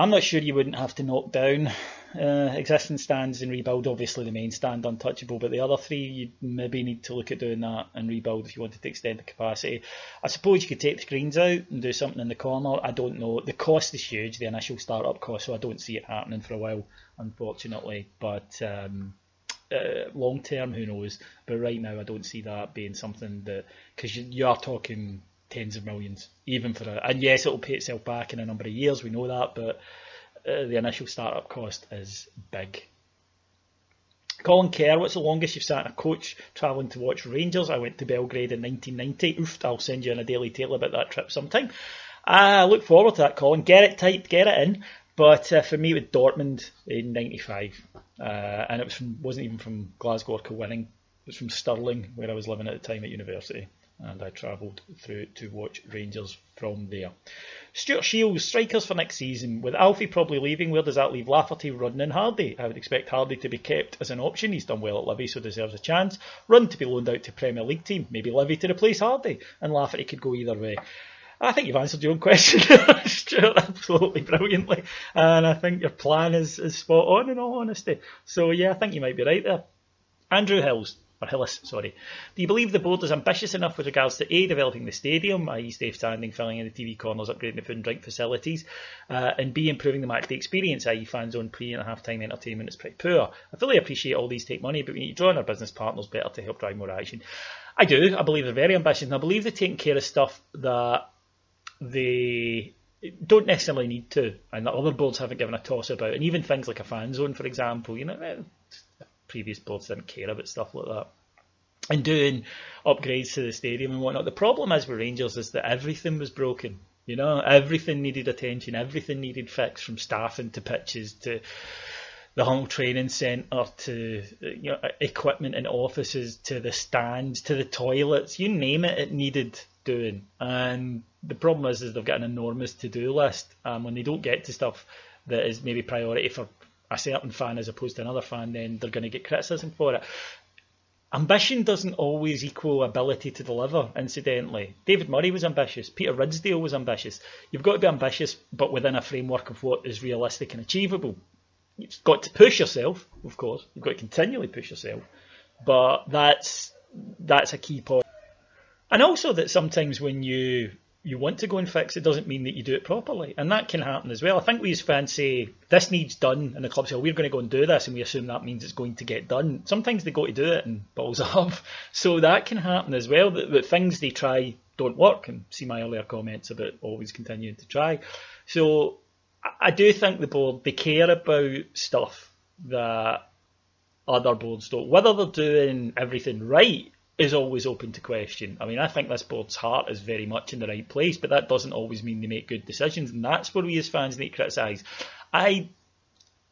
I'm not sure you wouldn't have to knock down uh, existing stands and rebuild. Obviously, the main stand untouchable, but the other three you maybe need to look at doing that and rebuild if you wanted to extend the capacity. I suppose you could take the screens out and do something in the corner. I don't know. The cost is huge, the initial startup cost, so I don't see it happening for a while, unfortunately. But um, uh, long term, who knows? But right now, I don't see that being something that because you, you are talking tens of millions, even for a. And yes, it'll pay itself back in a number of years. We know that, but uh, the initial startup cost is big. Colin Kerr, what's the longest you've sat in a coach travelling to watch Rangers? I went to Belgrade in 1990. Oof, I'll send you in a daily tale about that trip sometime. I look forward to that, Colin. Get it tight, get it in. But uh, for me, with Dortmund in '95, uh, and it was from, wasn't even from Glasgow or Kilwinning. It was from Stirling, where I was living at the time at university and I travelled through to watch Rangers from there. Stuart Shields, strikers for next season. With Alfie probably leaving, where does that leave Lafferty, Rudden and Hardy? I would expect Hardy to be kept as an option. He's done well at Livy, so deserves a chance. Rudden to be loaned out to Premier League team. Maybe Livy to replace Hardy. And Lafferty could go either way. I think you've answered your own question, Stuart, absolutely brilliantly. And I think your plan is, is spot on, in all honesty. So, yeah, I think you might be right there. Andrew Hills, or Hillis, sorry. Do you believe the board is ambitious enough with regards to A, developing the stadium, i.e. safe standing, filling in the TV corners, upgrading the food and drink facilities, uh, and B, improving the matchday experience, i.e. fans on pre and half time entertainment is pretty poor. I fully appreciate all these take money, but we need to draw on our business partners better to help drive more action. I do. I believe they're very ambitious, and I believe they're taking care of stuff that they don't necessarily need to, and that other boards haven't given a toss about. And even things like a fan zone, for example, you know, eh, previous boards didn't care about stuff like that. And doing upgrades to the stadium and whatnot. The problem is with Rangers is that everything was broken. You know, everything needed attention, everything needed fixed from staffing to pitches to the whole training centre to you know, equipment in offices to the stands to the toilets. You name it, it needed doing. And the problem is, is they've got an enormous to-do list. Um, when they don't get to stuff that is maybe priority for a certain fan as opposed to another fan, then they're going to get criticism for it. Ambition doesn't always equal ability to deliver, incidentally. David Murray was ambitious. Peter Ridsdale was ambitious. You've got to be ambitious, but within a framework of what is realistic and achievable. You've got to push yourself, of course. You've got to continually push yourself. But that's that's a key point. And also that sometimes when you you want to go and fix it doesn't mean that you do it properly. And that can happen as well. I think we as fans say, this needs done, and the club say, oh, we're going to go and do this, and we assume that means it's going to get done. Sometimes they go to do it and balls up. So that can happen as well, that, that things they try don't work, and see my earlier comments about always continuing to try. So I do think the board, they care about stuff that other boards don't. Whether they're doing everything right is always open to question. I mean, I think this board's heart is very much in the right place, but that doesn't always mean they make good decisions, and that's where we as fans need to criticise. I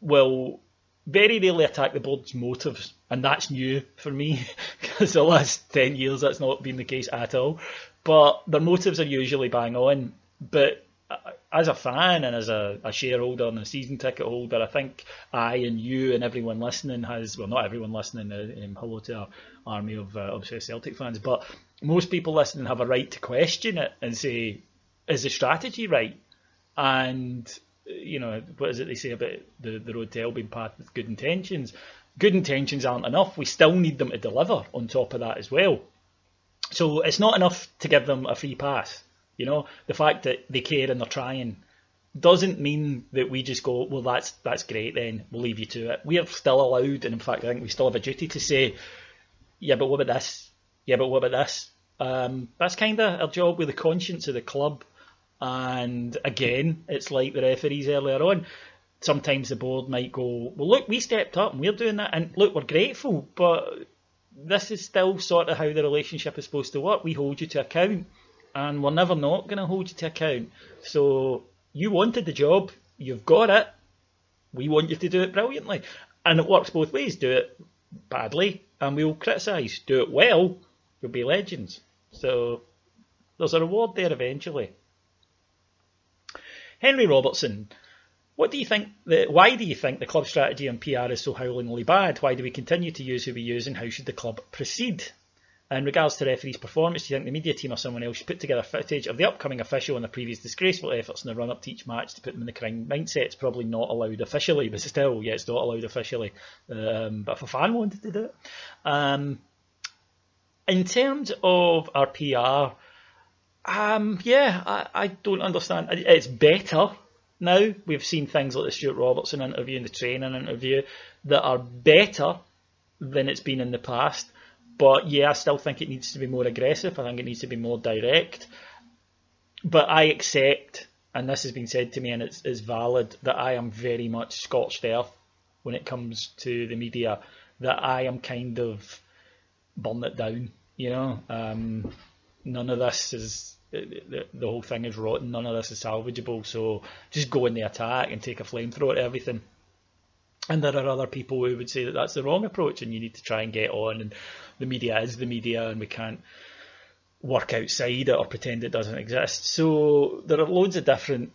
will very rarely attack the board's motives, and that's new for me because the last 10 years that's not been the case at all. But their motives are usually bang on. But as a fan and as a, a, shareholder and a season ticket holder, I think I and you and everyone listening has well, not everyone listening. Uh, um, hello to our army of uh, obsessed Celtic fans, but most people listening have a right to question it and say, is the strategy right? And you know, what is it they say about the, the road to hell being path with good intentions? Good intentions aren't enough. We still need them to deliver on top of that as well. So it's not enough to give them a free pass you know, the fact that they care and they're trying doesn't mean that we just go, well, that's that's great. Then we'll leave you to it. We are still allowed, and in fact, I think we still have a duty to say, yeah, but what about this? Yeah, but what about this? Um, that's kind of a job with the conscience of the club. And again, it's like the referees earlier on. Sometimes the board might go, well, look, we stepped up and we're doing that. And look, we're grateful, but this is still sort of how the relationship is supposed to work. We hold you to account, and we're never not going to hold you to account. So you wanted the job, you've got it. We want you to do it brilliantly, and it works both ways. Do it badly, and we'll criticise. Do it well, we'll be legends. So there's a reward there eventually. Henry Robertson, what do you think? The, why do you think the club strategy and PR is so howlingly bad? Why do we continue to use who we use, and how should the club proceed? In regards to referee's performance, do you think the media team or someone else should put together footage of the upcoming official and the previous disgraceful efforts in the run up to each match to put them in the crime mindset? It's probably not allowed officially, but still, yeah, it's not allowed officially. Um, but if a fan wanted to do it, um, in terms of our PR, um, yeah, I, I don't understand. It's better now. We've seen things like the Stuart Robertson interview and the training interview that are better than it's been in the past. But yeah, I still think it needs to be more aggressive. I think it needs to be more direct. But I accept, and this has been said to me and it's, it's valid, that I am very much scorched earth when it comes to the media, that I am kind of burn it down, you know. Um, none of this is the, the whole thing is rotten. None of this is salvageable. So just go in the attack and take a flamethrower at everything. And there are other people who would say that that's the wrong approach, and you need to try and get on. And the media is the media, and we can't work outside it or pretend it doesn't exist. So there are loads of different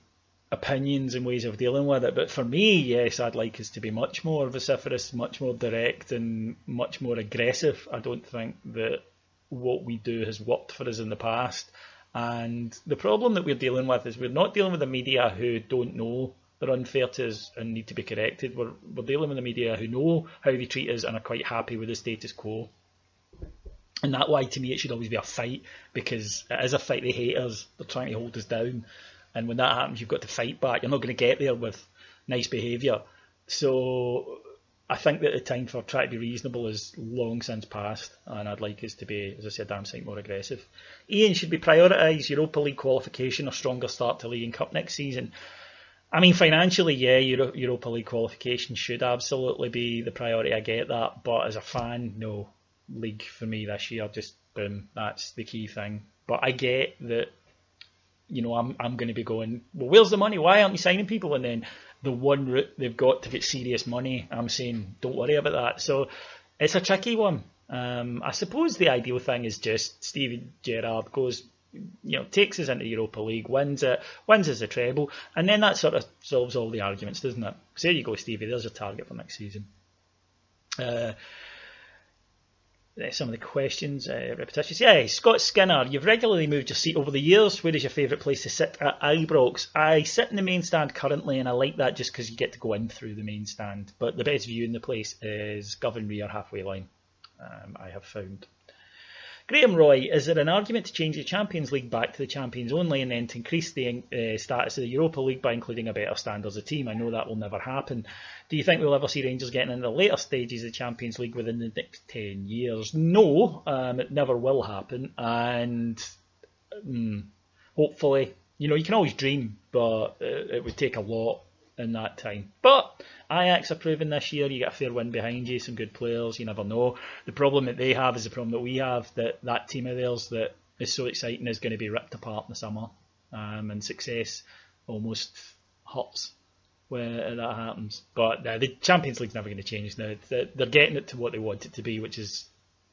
opinions and ways of dealing with it. But for me, yes, I'd like us to be much more vociferous, much more direct, and much more aggressive. I don't think that what we do has worked for us in the past. And the problem that we're dealing with is we're not dealing with the media who don't know they're unfair to us and need to be corrected. We're, we're dealing with the media who know how they treat us and are quite happy with the status quo. And that why to me it should always be a fight because it is a fight. They hate us. They're trying to hold us down. And when that happens, you've got to fight back. You're not going to get there with nice behaviour. So I think that the time for trying to be reasonable is long since past, and I'd like us to be, as I said, damn sight more aggressive. Ian should be prioritised. Europa League qualification or stronger start to League and Cup next season. I mean, financially, yeah, Euro- Europa League qualification should absolutely be the priority. I get that, but as a fan, no. League for me this year, just boom, that's the key thing. But I get that, you know, I'm I'm going to be going. Well, where's the money? Why aren't you signing people? And then the one route they've got to get serious money, I'm saying, don't worry about that. So it's a tricky one. Um, I suppose the ideal thing is just Steven Gerrard goes, you know, takes us into Europa League, wins it, wins us a treble, and then that sort of solves all the arguments, doesn't it? So there you go, Stevie. There's a target for next season. Uh, some of the questions, uh, repetitious. Yeah, Scott Skinner, you've regularly moved your seat over the years. Where is your favourite place to sit at Ibrox? I sit in the main stand currently, and I like that just because you get to go in through the main stand. But the best view in the place is Govan Rear halfway line, um, I have found. Graham Roy, is there an argument to change the Champions League back to the Champions only and then to increase the uh, status of the Europa League by including a better standard as a team? I know that will never happen. Do you think we'll ever see Rangers getting into the later stages of the Champions League within the next 10 years? No, um, it never will happen. And um, hopefully, you know, you can always dream, but it, it would take a lot in that time. But Ajax are proving this year you get a fair win behind you, some good players, you never know. The problem that they have is the problem that we have, that that team of theirs that is so exciting is going to be ripped apart in the summer. Um, and success almost hurts where that happens. But uh, the Champions League's never going to change now. They're getting it to what they want it to be, which is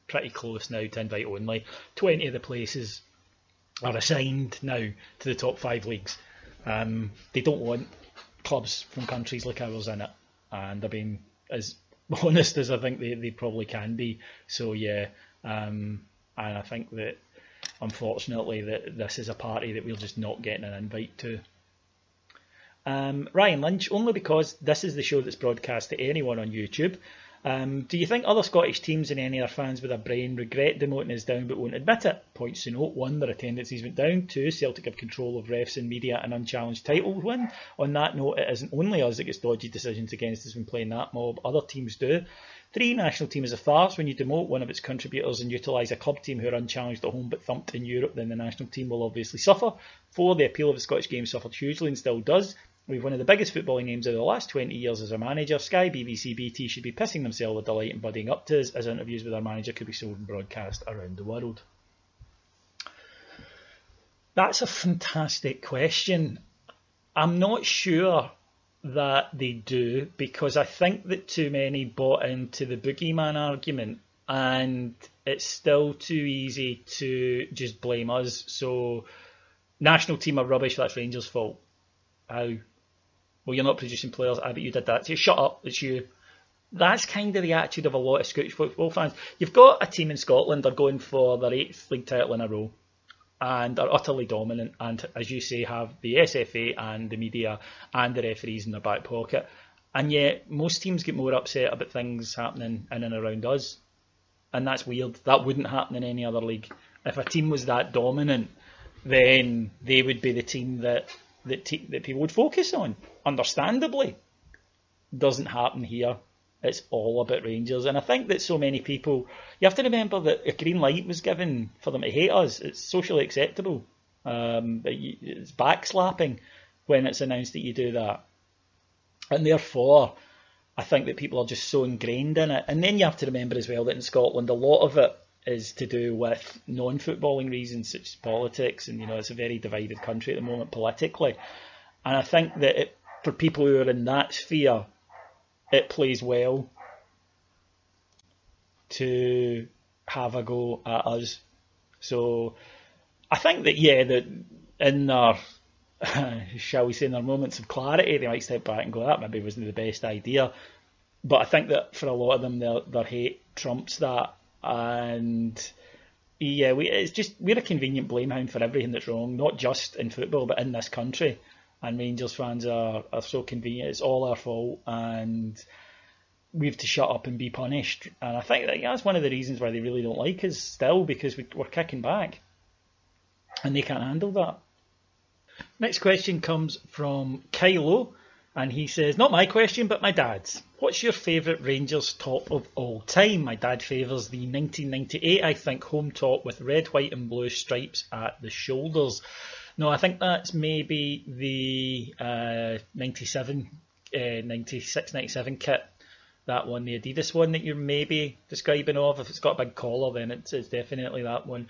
pretty close now to invite only. 20 of the places are assigned now to the top five leagues. Um, they don't want clubs from countries like ours in it and they're being as honest as I think they, they probably can be. So yeah, um, and I think that unfortunately that this is a party that we're just not getting an invite to. Um, Ryan Lynch, only because this is the show that's broadcast to anyone on YouTube. Um, do you think other Scottish teams and any other fans with a brain regret demoting us down but won't admit it? Points to note one, their attendances went down. Two, Celtic have control of refs and media and unchallenged title win. On that note, it isn't only us that gets dodgy decisions against us when playing that mob, other teams do. Three, national team is a farce. When you demote one of its contributors and utilise a club team who are unchallenged at home but thumped in Europe, then the national team will obviously suffer. Four, the appeal of the Scottish game suffered hugely and still does. We've one of the biggest footballing names of the last 20 years as a manager. Sky, BBC, BT should be pissing themselves with delight and buddying up to us as interviews with our manager could be sold and broadcast around the world. That's a fantastic question. I'm not sure that they do because I think that too many bought into the boogeyman argument and it's still too easy to just blame us. So, national team are rubbish, that's Rangers' fault. How? Well, you're not producing players. I bet you did that. So shut up, it's you. That's kind of the attitude of a lot of Scottish football fans. You've got a team in Scotland that are going for their eighth league title in a row and are utterly dominant and, as you say, have the SFA and the media and the referees in their back pocket. And yet, most teams get more upset about things happening in and around us. And that's weird. That wouldn't happen in any other league. If a team was that dominant, then they would be the team that that, that people would focus on. Understandably, doesn't happen here. It's all about Rangers, and I think that so many people. You have to remember that a green light was given for them to hate us. It's socially acceptable. Um, it's backslapping when it's announced that you do that, and therefore, I think that people are just so ingrained in it. And then you have to remember as well that in Scotland, a lot of it is to do with non-footballing reasons such as politics, and you know it's a very divided country at the moment politically. And I think that it, for people who are in that sphere, it plays well to have a go at us. So I think that yeah, that in their shall we say in their moments of clarity, they might step back and go, that maybe wasn't the best idea. But I think that for a lot of them, their their hate trumps that, and yeah, we it's just we're a convenient blame hound for everything that's wrong, not just in football but in this country and Rangers fans are, are so convenient. It's all our fault, and we have to shut up and be punished. And I think that, that's one of the reasons why they really don't like us still, because we, we're kicking back, and they can't handle that. Next question comes from Kylo, and he says, Not my question, but my dad's. What's your favourite Rangers top of all time? My dad favours the 1998, I think, home top with red, white, and blue stripes at the shoulders. No, I think that's maybe the uh, 97, uh, 96, 97 kit. That one, the Adidas one that you're maybe describing of. If it's got a big collar, then it's, it's definitely that one.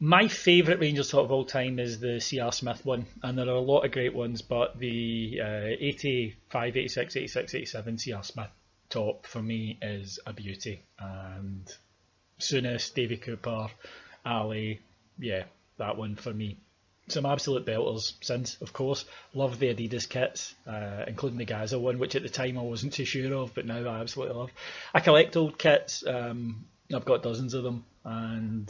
My favourite Rangers top of all time is the CR Smith one, and there are a lot of great ones, but the uh, 85, 86, 86, 87 CR Smith top for me is a beauty. And Souness, Davy Cooper, Ali, yeah, that one for me some absolute belters since, of course. Love the Adidas kits, uh, including the Gazza one, which at the time I wasn't too sure of, but now I absolutely love. I collect old kits. Um, I've got dozens of them, and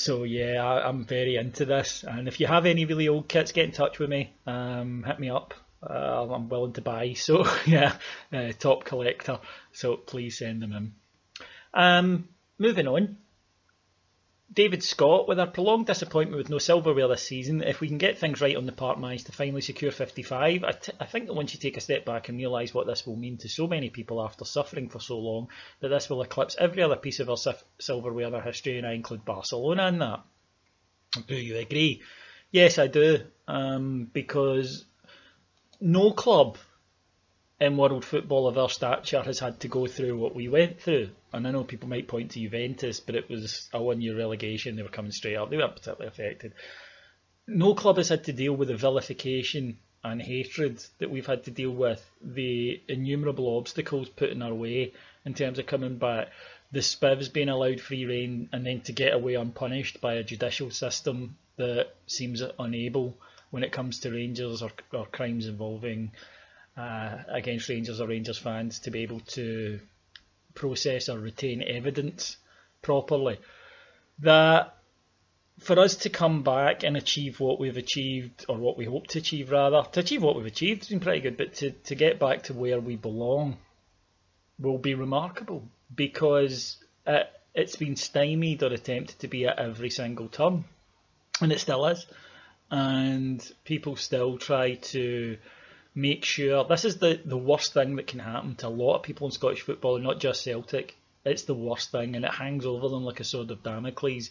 so yeah, I, am very into this. And if you have any really old kits, get in touch with me. Um, hit me up. Uh, I'm willing to buy. So yeah, uh, top collector. So please send them in. Um, moving on. David Scott, with our prolonged disappointment with no silverware this season, if we can get things right on the part managed to finally secure 55, I, t- I think that once you take a step back and realise what this will mean to so many people after suffering for so long, that this will eclipse every other piece of our sif- silverware in our history, and I include Barcelona in that. Do you agree? Yes, I do, um, because no club in world football of our stature has had to go through what we went through. And I know people might point to Juventus, but it was a one year relegation. They were coming straight up. They weren't particularly affected. No club has had to deal with the vilification and hatred that we've had to deal with, the innumerable obstacles put in our way in terms of coming back, the spivs being allowed free rein, and then to get away unpunished by a judicial system that seems unable when it comes to Rangers or, or crimes involving uh, against Rangers or Rangers fans to be able to process or retain evidence properly. That for us to come back and achieve what we've achieved, or what we hope to achieve rather, to achieve what we've achieved has been pretty good, but to, to get back to where we belong will be remarkable because it, it's been stymied or attempted to be at every single turn, and it still is. And people still try to make sure this is the, the worst thing that can happen to a lot of people in Scottish football, and not just Celtic. It's the worst thing, and it hangs over them like a sword of Damocles.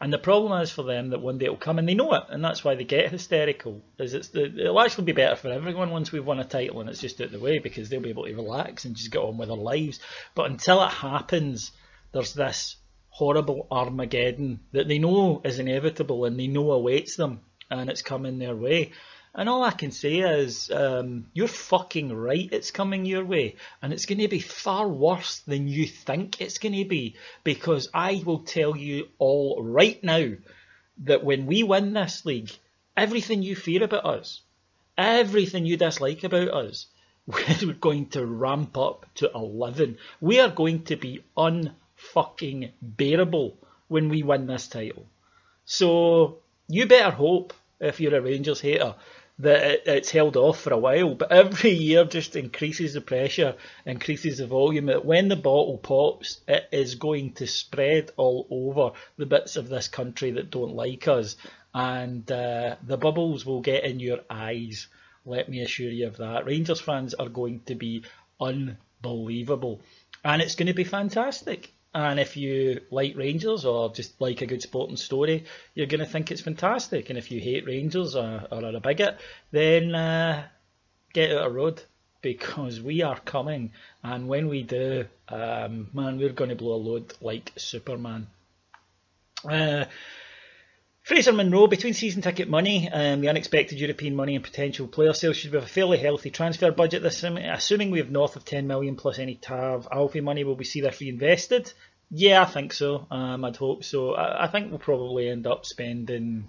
And the problem is for them that one day it'll come, and they know it, and that's why they get hysterical. Is it's the, it'll actually be better for everyone once we've won a title and it's just out the way because they'll be able to relax and just get on with their lives. But until it happens, there's this horrible Armageddon that they know is inevitable and they know awaits them, and it's coming their way. And all I can say is, um, you're fucking right, it's coming your way. And it's going to be far worse than you think it's going to be. Because I will tell you all right now that when we win this league, everything you fear about us, everything you dislike about us, we're going to ramp up to 11. We are going to be unfucking bearable when we win this title. So you better hope, if you're a Rangers hater, that it, it's held off for a while, but every year just increases the pressure, increases the volume. That when the bottle pops, it is going to spread all over the bits of this country that don't like us, and uh, the bubbles will get in your eyes. Let me assure you of that. Rangers fans are going to be unbelievable, and it's going to be fantastic. And if you like Rangers or just like a good sporting story, you're going to think it's fantastic. And if you hate Rangers or, or are a bigot, then uh, get out of road because we are coming. And when we do, um, man, we're going to blow a load like Superman. Uh, Fraser Monroe, between season ticket money, um, the unexpected European money and potential player sales, should we have a fairly healthy transfer budget this summer? Assuming we have north of 10 million plus any TAV Alfie money, will we see this reinvested? Yeah, I think so. Um, I'd hope so. I, I, think we'll probably end up spending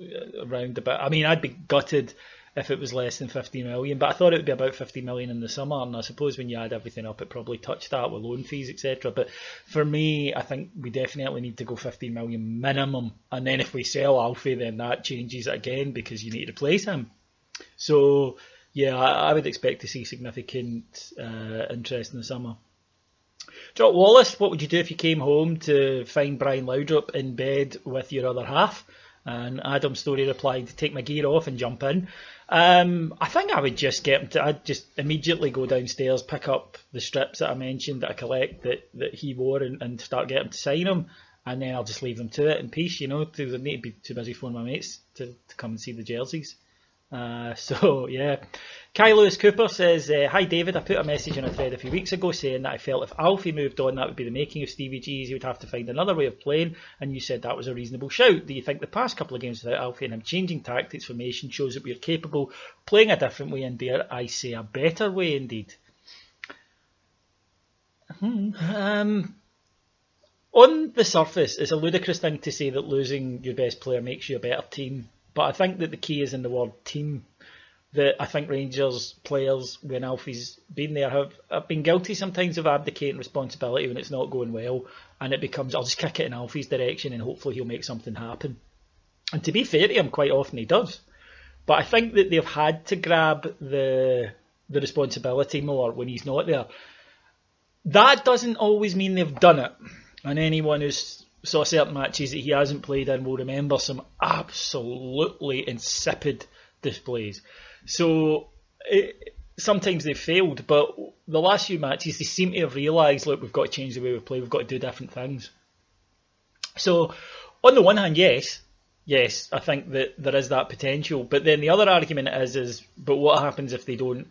uh, around about. I mean, I'd be gutted if it was less than 50 million. But I thought it would be about 50 million in the summer, and I suppose when you add everything up, it probably touched that with loan fees, etc. But for me, I think we definitely need to go 50 million minimum, and then if we sell Alfie, then that changes again because you need to replace him. So yeah, I, I would expect to see significant uh, interest in the summer. Jock Wallace, what would you do if you came home to find Brian Laudrup in bed with your other half? And Adam Story replied, "Take my gear off and jump in." Um, I think I would just get him to. I'd just immediately go downstairs, pick up the strips that I mentioned that I collect that, that he wore, and, and start getting to sign them, and then I'll just leave them to it in peace. You know, to need to be too busy phoning my mates to, to come and see the jerseys. Uh, so yeah, Kai Lewis Cooper says, uh, "Hi David, I put a message in a thread a few weeks ago saying that I felt if Alfie moved on, that would be the making of Stevie G's. He would have to find another way of playing, and you said that was a reasonable shout. Do you think the past couple of games without Alfie and him changing tactics, formation shows that we are capable playing a different way, and dare I say a better way indeed?" Hmm, um, on the surface, it's a ludicrous thing to say that losing your best player makes you a better team but I think that the key is in the word team. That I think Rangers players, when Alfie's been there, have, have been guilty sometimes of abdicating responsibility when it's not going well, and it becomes I'll just kick it in Alfie's direction and hopefully he'll make something happen. And to be fair to him, quite often he does. But I think that they've had to grab the the responsibility more when he's not there. That doesn't always mean they've done it. And anyone who's saw certain matches that he hasn't played in will remember some absolutely insipid displays. So it, sometimes they've failed, but the last few matches they seem to have realised, look, we've got to change the way we play, we've got to do different things. So on the one hand, yes, yes, I think that there is that potential. But then the other argument is, is but what happens if they don't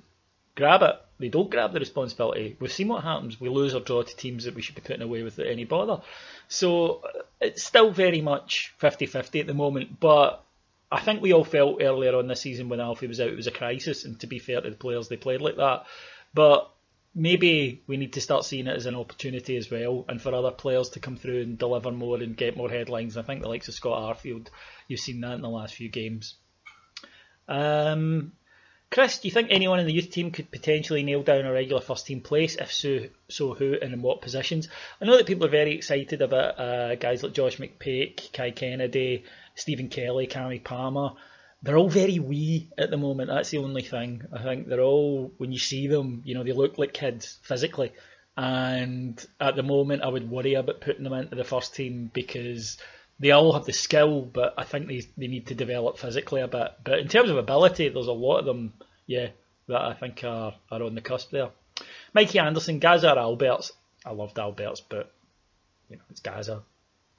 grab it? They don't grab the responsibility. We've seen what happens. We lose or draw to teams that we should be putting away without any bother. So it's still very much 50 50 at the moment, but I think we all felt earlier on this season when Alfie was out, it was a crisis, and to be fair to the players, they played like that. But maybe we need to start seeing it as an opportunity as well, and for other players to come through and deliver more and get more headlines. I think the likes of Scott Arfield, you've seen that in the last few games. Um, Chris, do you think anyone in the youth team could potentially nail down a regular first team place? If so, so who and in what positions? I know that people are very excited about uh, guys like Josh McPake, Kai Kennedy, Stephen Kelly, Cammy Palmer. They're all very wee at the moment. That's the only thing. I think they're all, when you see them, you know, they look like kids physically. And at the moment, I would worry about putting them into the first team because they all have the skill, but I think they they need to develop physically a bit. But in terms of ability, there's a lot of them yeah, that I think are, are on the cusp there. Mikey Anderson, Gazza Albertz? I loved Albertz, but you know, it's Gazza.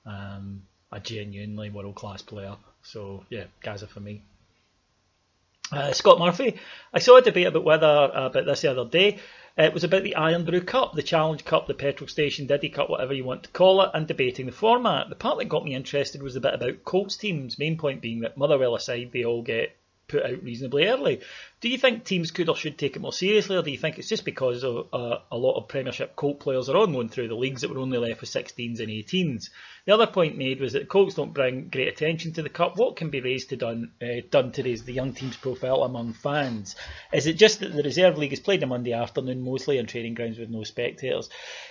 Um, a genuinely world class player. So yeah, Gazza for me. Uh, Scott Murphy, I saw a debate about whether uh, about this the other day. Uh, it was about the Irn-Bru Cup, the Challenge Cup, the Petrol Station Diddy Cup, whatever you want to call it, and debating the format. The part that got me interested was the bit about Colts teams, main point being that Motherwell aside, they all get put out reasonably early. Do you think teams could or should take it more seriously, or do you think it's just because of, uh, a lot of Premiership Colt players are on loan through the leagues that were only left with 16s and 18s? The other point made was that Colts don't bring great attention to the cup. What can be raised to done uh, done to raise the young team's profile among fans? Is it just that the reserve league is played on Monday afternoon, mostly on training grounds with no spectators?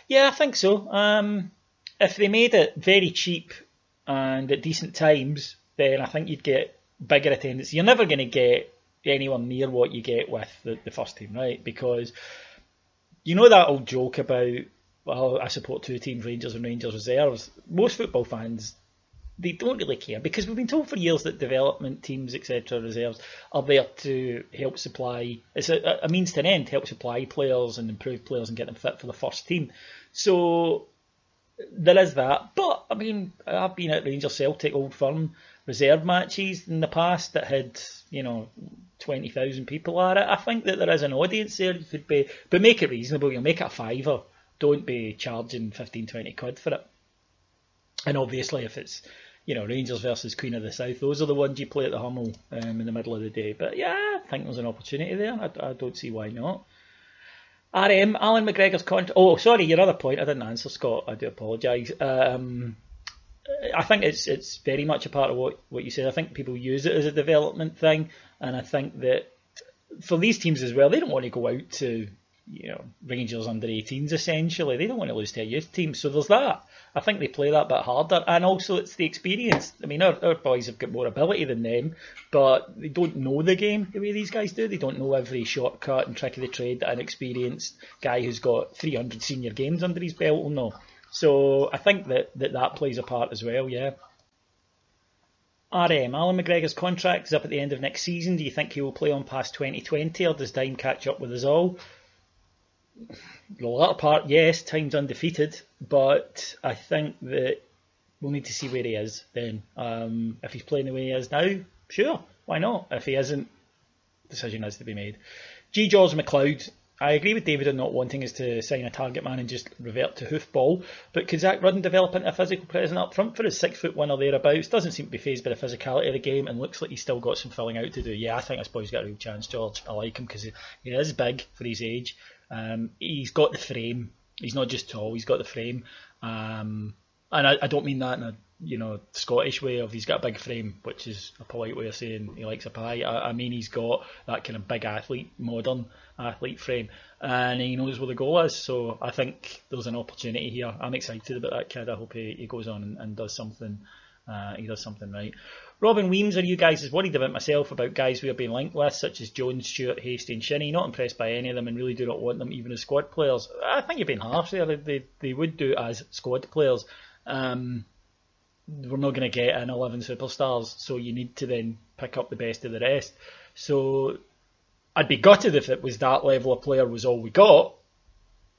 Yeah, I think so. Um, if they made it very cheap and at decent times, then I think you'd get bigger attendance. You're never going to get anywhere near what you get with the, the first team, right? Because you know that old joke about, well, I support two teams, Rangers and Rangers reserves. Most football fans, they don't really care because we've been told for years that development teams, etc., reserves are there to help supply. It's a, a means to an end, help supply players and improve players and get them fit for the first team. So there is that. But I mean, I've been at Rangers Celtic Old Firm reserve matches in the past that had you know twenty thousand people at it. I think that there is an audience there. Could be, but make it reasonable. You know, make it a fiver. Don't be charging 15, 20 quid for it. And obviously, if it's you know Rangers versus Queen of the South, those are the ones you play at the Hummel um, in the middle of the day. But yeah, I think there's an opportunity there. I, I don't see why not. RM, Alan McGregor's contract. Oh, sorry, your other point. I didn't answer, Scott. I do apologise. Um, I think it's it's very much a part of what, what you said. I think people use it as a development thing, and I think that for these teams as well, they don't want to go out to you know Rangers under 18s essentially. They don't want to lose to a youth team, so there's that. I think they play that bit harder, and also it's the experience. I mean, our, our boys have got more ability than them, but they don't know the game the way these guys do. They don't know every shortcut and trick of the trade that an experienced guy who's got 300 senior games under his belt will know. So I think that that, that plays a part as well, yeah. RM, Alan McGregor's contract is up at the end of next season. Do you think he will play on past 2020 or does time catch up with us all? The latter part, yes, time's undefeated, but I think that we'll need to see where he is then. Um, if he's playing the way he is now, sure, why not? If he isn't, decision has to be made. G. George McLeod, I agree with David on not wanting us to sign a target man and just revert to hoofball, but could Zak Rudden develop into a physical presence up front for his six foot one or thereabouts? Doesn't seem to be phased by the physicality of the game and looks like he's still got some filling out to do. Yeah, I think this boy's got a real chance, George. I like him because he, he is big for his age. Um, he's got the frame. He's not just tall. He's got the frame. Um, and I, I don't mean that in a you know, Scottish way of he's got a big frame, which is a polite way of saying he likes a pie. I, I mean, he's got that kind of big athlete, modern athlete frame, and he knows where the goal is. So I think there's an opportunity here. I'm excited about that kid. I hope he, he goes on and, and does something. Uh, he does something right. Robin Weems, are you guys as worried about myself about guys we have been linked with, such as Jones, Stewart, Hastie, and Shinnie? Not impressed by any of them, and really do not want them even as squad players. I think you've been harsh there. They, they, they would do as squad players. Um, we're not going to get an 11 superstars, so you need to then pick up the best of the rest. So I'd be gutted if it was that level of player was all we got,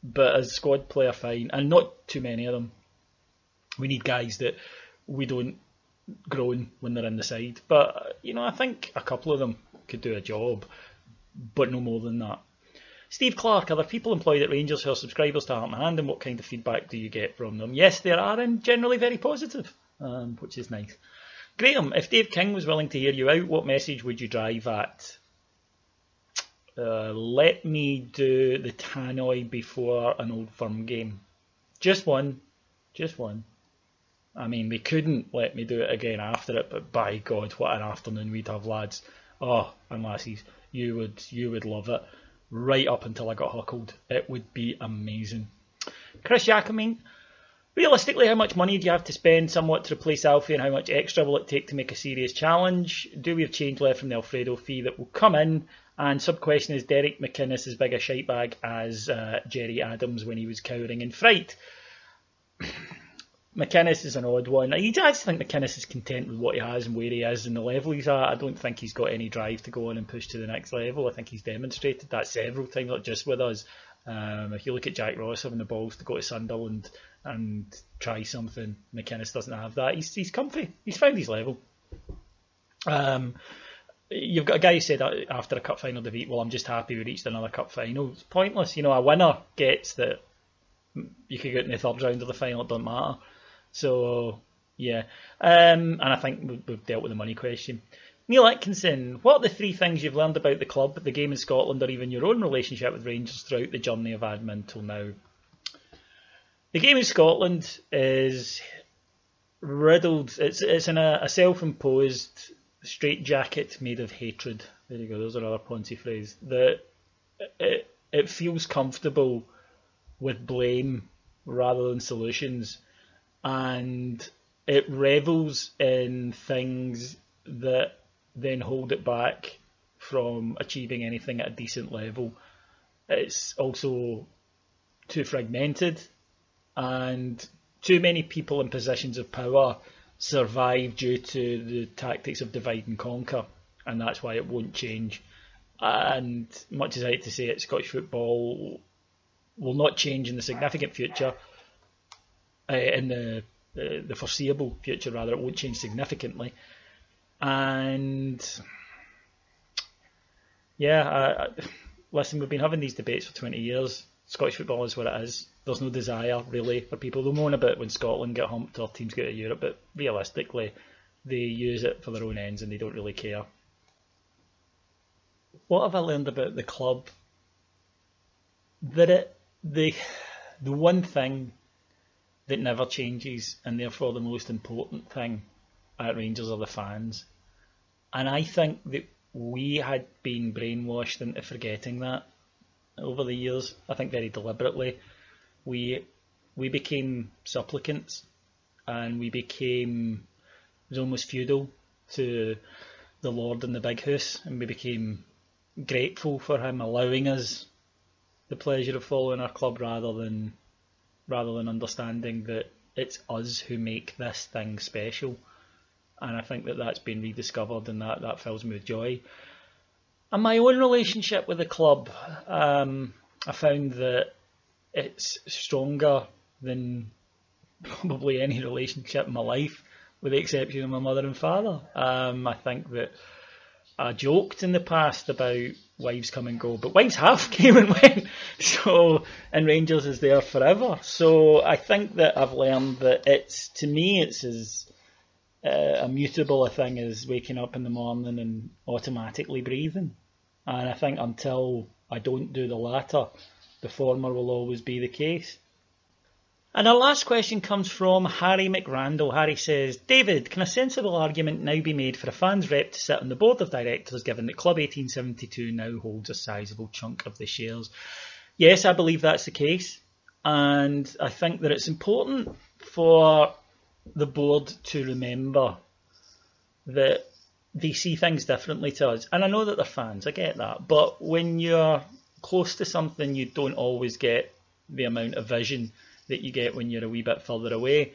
but as squad player, fine, and not too many of them. We need guys that we don't groan when they're in the side, but you know I think a couple of them could do a job, but no more than that. Steve Clark, are there people employed at Rangers who are subscribers to Heart and Hand, and what kind of feedback do you get from them? Yes, there are, and generally very positive um, which is nice. Graham, if Dave King was willing to hear you out, what message would you drive at? Uh, let me do the Tannoy before an old firm game. Just one. Just one. I mean, they couldn't let me do it again after it, but by God, what an afternoon we'd have, lads. Oh, and lassies, you would you would love it. Right up until I got huckled. It would be amazing. Chris Jacomine, Realistically, how much money do you have to spend somewhat to replace Alfie, and how much extra will it take to make a serious challenge? Do we have change left from the Alfredo fee that will come in? And sub question is Derek McInnes as big a shite bag as uh, Gerry Adams when he was cowering in fright? McInnes is an odd one. I just think McInnes is content with what he has and where he is and the level he's at. I don't think he's got any drive to go on and push to the next level. I think he's demonstrated that several times, not just with us. Um, if you look at Jack Ross having the balls to go to Sunderland and try something, McInnes doesn't have that. He's he's comfy. He's found his level. Um, you've got a guy who said after a cup final defeat, "Well, I'm just happy we reached another cup final." It's pointless. You know, a winner gets that you could get in the third round of the final. It doesn't matter. So yeah, um, and I think we've dealt with the money question. Neil Atkinson, what are the three things you've learned about the club, the game in Scotland, or even your own relationship with Rangers throughout the journey of admin till now? The game in Scotland is riddled. It's it's in a, a self-imposed straitjacket made of hatred. There you go. Those are other Ponzi phrase. That it it feels comfortable with blame rather than solutions, and it revels in things that then hold it back from achieving anything at a decent level. It's also too fragmented, and too many people in positions of power survive due to the tactics of divide and conquer, and that's why it won't change. And much as I hate to say it, Scottish football will not change in the significant future, uh, in the uh, the foreseeable future rather, it won't change significantly. And yeah, I, I, listen, we've been having these debates for 20 years. Scottish football is what it is. There's no desire really for people. They'll moan about when Scotland get humped or teams get to Europe, but realistically, they use it for their own ends and they don't really care. What have I learned about the club? That it the the one thing that never changes and therefore the most important thing at Rangers are the fans. And I think that we had been brainwashed into forgetting that over the years. I think very deliberately. We we became supplicants and we became it was almost feudal to the Lord in the big house and we became grateful for him allowing us the pleasure of following our club rather than rather than understanding that it's us who make this thing special and I think that that's been rediscovered, and that that fills me with joy. And my own relationship with the club, um, I found that it's stronger than probably any relationship in my life, with the exception of my mother and father. Um, I think that I joked in the past about wives come and go, but wives have came and went. So, and Rangers is there forever. So I think that I've learned that it's to me it's as uh, immutable a thing as waking up in the morning and automatically breathing. And I think until I don't do the latter, the former will always be the case. And our last question comes from Harry McRandall. Harry says, David, can a sensible argument now be made for a fan's rep to sit on the board of directors given that Club 1872 now holds a sizable chunk of the shares? Yes, I believe that's the case. And I think that it's important for the board to remember that they see things differently to us. And I know that they're fans, I get that. But when you're close to something, you don't always get the amount of vision that you get when you're a wee bit further away.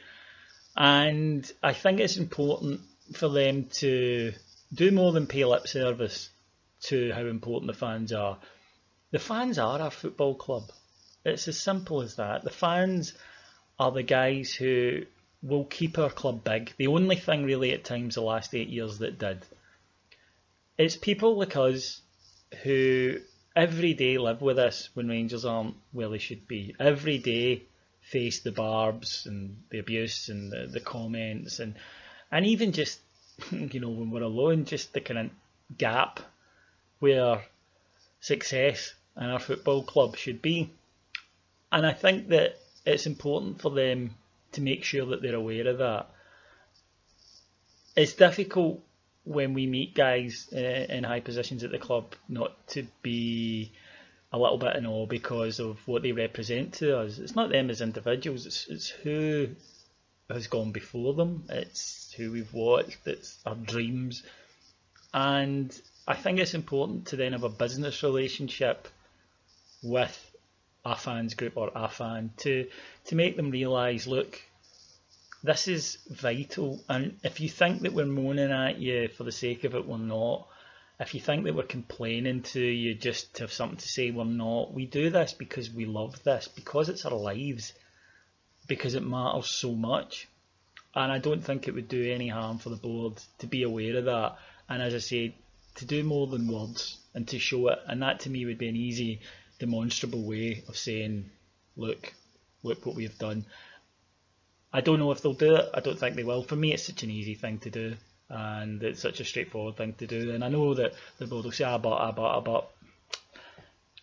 And I think it's important for them to do more than pay lip service to how important the fans are. The fans are our football club. It's as simple as that. The fans are the guys who will keep our club big. The only thing really at times the last eight years that did. It's people like us who every day live with us when Rangers aren't where they should be. Every day face the barbs and the abuse and the, the comments and and even just you know when we're alone, just the kind of gap where success in our football club should be. And I think that it's important for them to make sure that they're aware of that. It's difficult when we meet guys uh, in high positions at the club not to be a little bit in awe because of what they represent to us. It's not them as individuals, it's, it's who has gone before them, it's who we've watched, it's our dreams. And I think it's important to then have a business relationship with a fans group or a fan to to make them realise, look, this is vital. And if you think that we're moaning at you for the sake of it, we're not. If you think that we're complaining to you just to have something to say, we're not. We do this because we love this, because it's our lives, because it matters so much. And I don't think it would do any harm for the board to be aware of that. And as I say, to do more than words and to show it. And that to me would be an easy, demonstrable way of saying, look, look what we have done. I don't know if they'll do it. I don't think they will. For me, it's such an easy thing to do, and it's such a straightforward thing to do. And I know that the board will say, ah, but, ah, but, ah, but.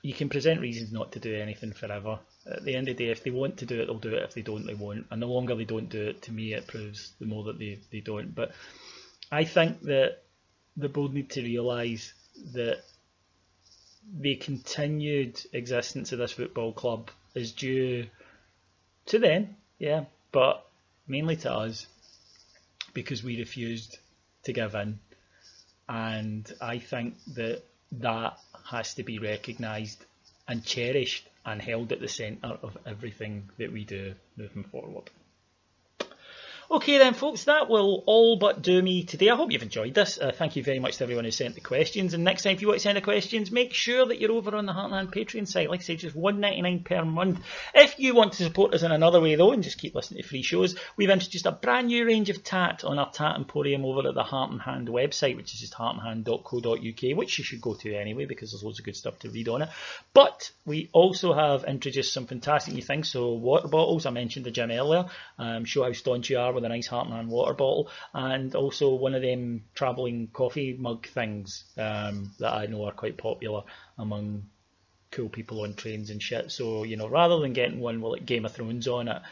You can present reasons not to do anything forever. At the end of the day, if they want to do it, they'll do it. If they don't, they won't. And the longer they don't do it, to me, it proves the more that they, they don't. But I think that the board need to realise that the continued existence of this football club is due to them, yeah, but mainly to us because we refused to give in. And I think that that has to be recognised and cherished and held at the centre of everything that we do moving forward. Okay then folks, that will all but do me today. I hope you've enjoyed this. Uh, thank you very much to everyone who sent the questions. And next time if you want to send the questions, make sure that you're over on the Heart and Hand Patreon site. Like I said, just $1.99 per month. If you want to support us in another way though, and just keep listening to free shows, we've introduced a brand new range of tat on our Tat Emporium over at the Heart and Hand website, which is just heartandhand.co.uk, which you should go to anyway because there's loads of good stuff to read on it. But we also have introduced some fantastic new things. So water bottles, I mentioned the gym earlier, um, show how staunch you are with a nice Heart and Hand water bottle, and also one of them travelling coffee mug things um, that I know are quite popular among cool people on trains and shit. So you know, rather than getting one with like Game of Thrones on it,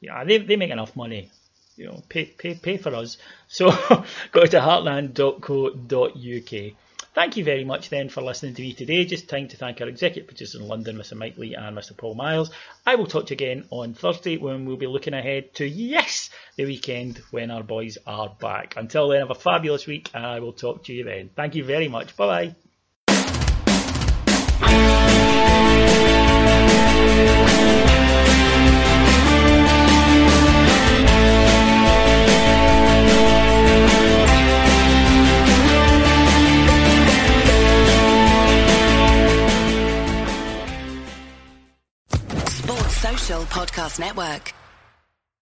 yeah, they they make enough money. You know, pay pay pay for us. So go to heartandhand.co.uk. Thank you very much then for listening to me today. Just time to thank our executive producers in London, Mr. Mike Lee and Mr. Paul Miles. I will talk to you again on Thursday when we'll be looking ahead to, yes, the weekend when our boys are back. Until then, have a fabulous week and I will talk to you then. Thank you very much. Bye bye. Podcast Network.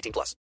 18 plus.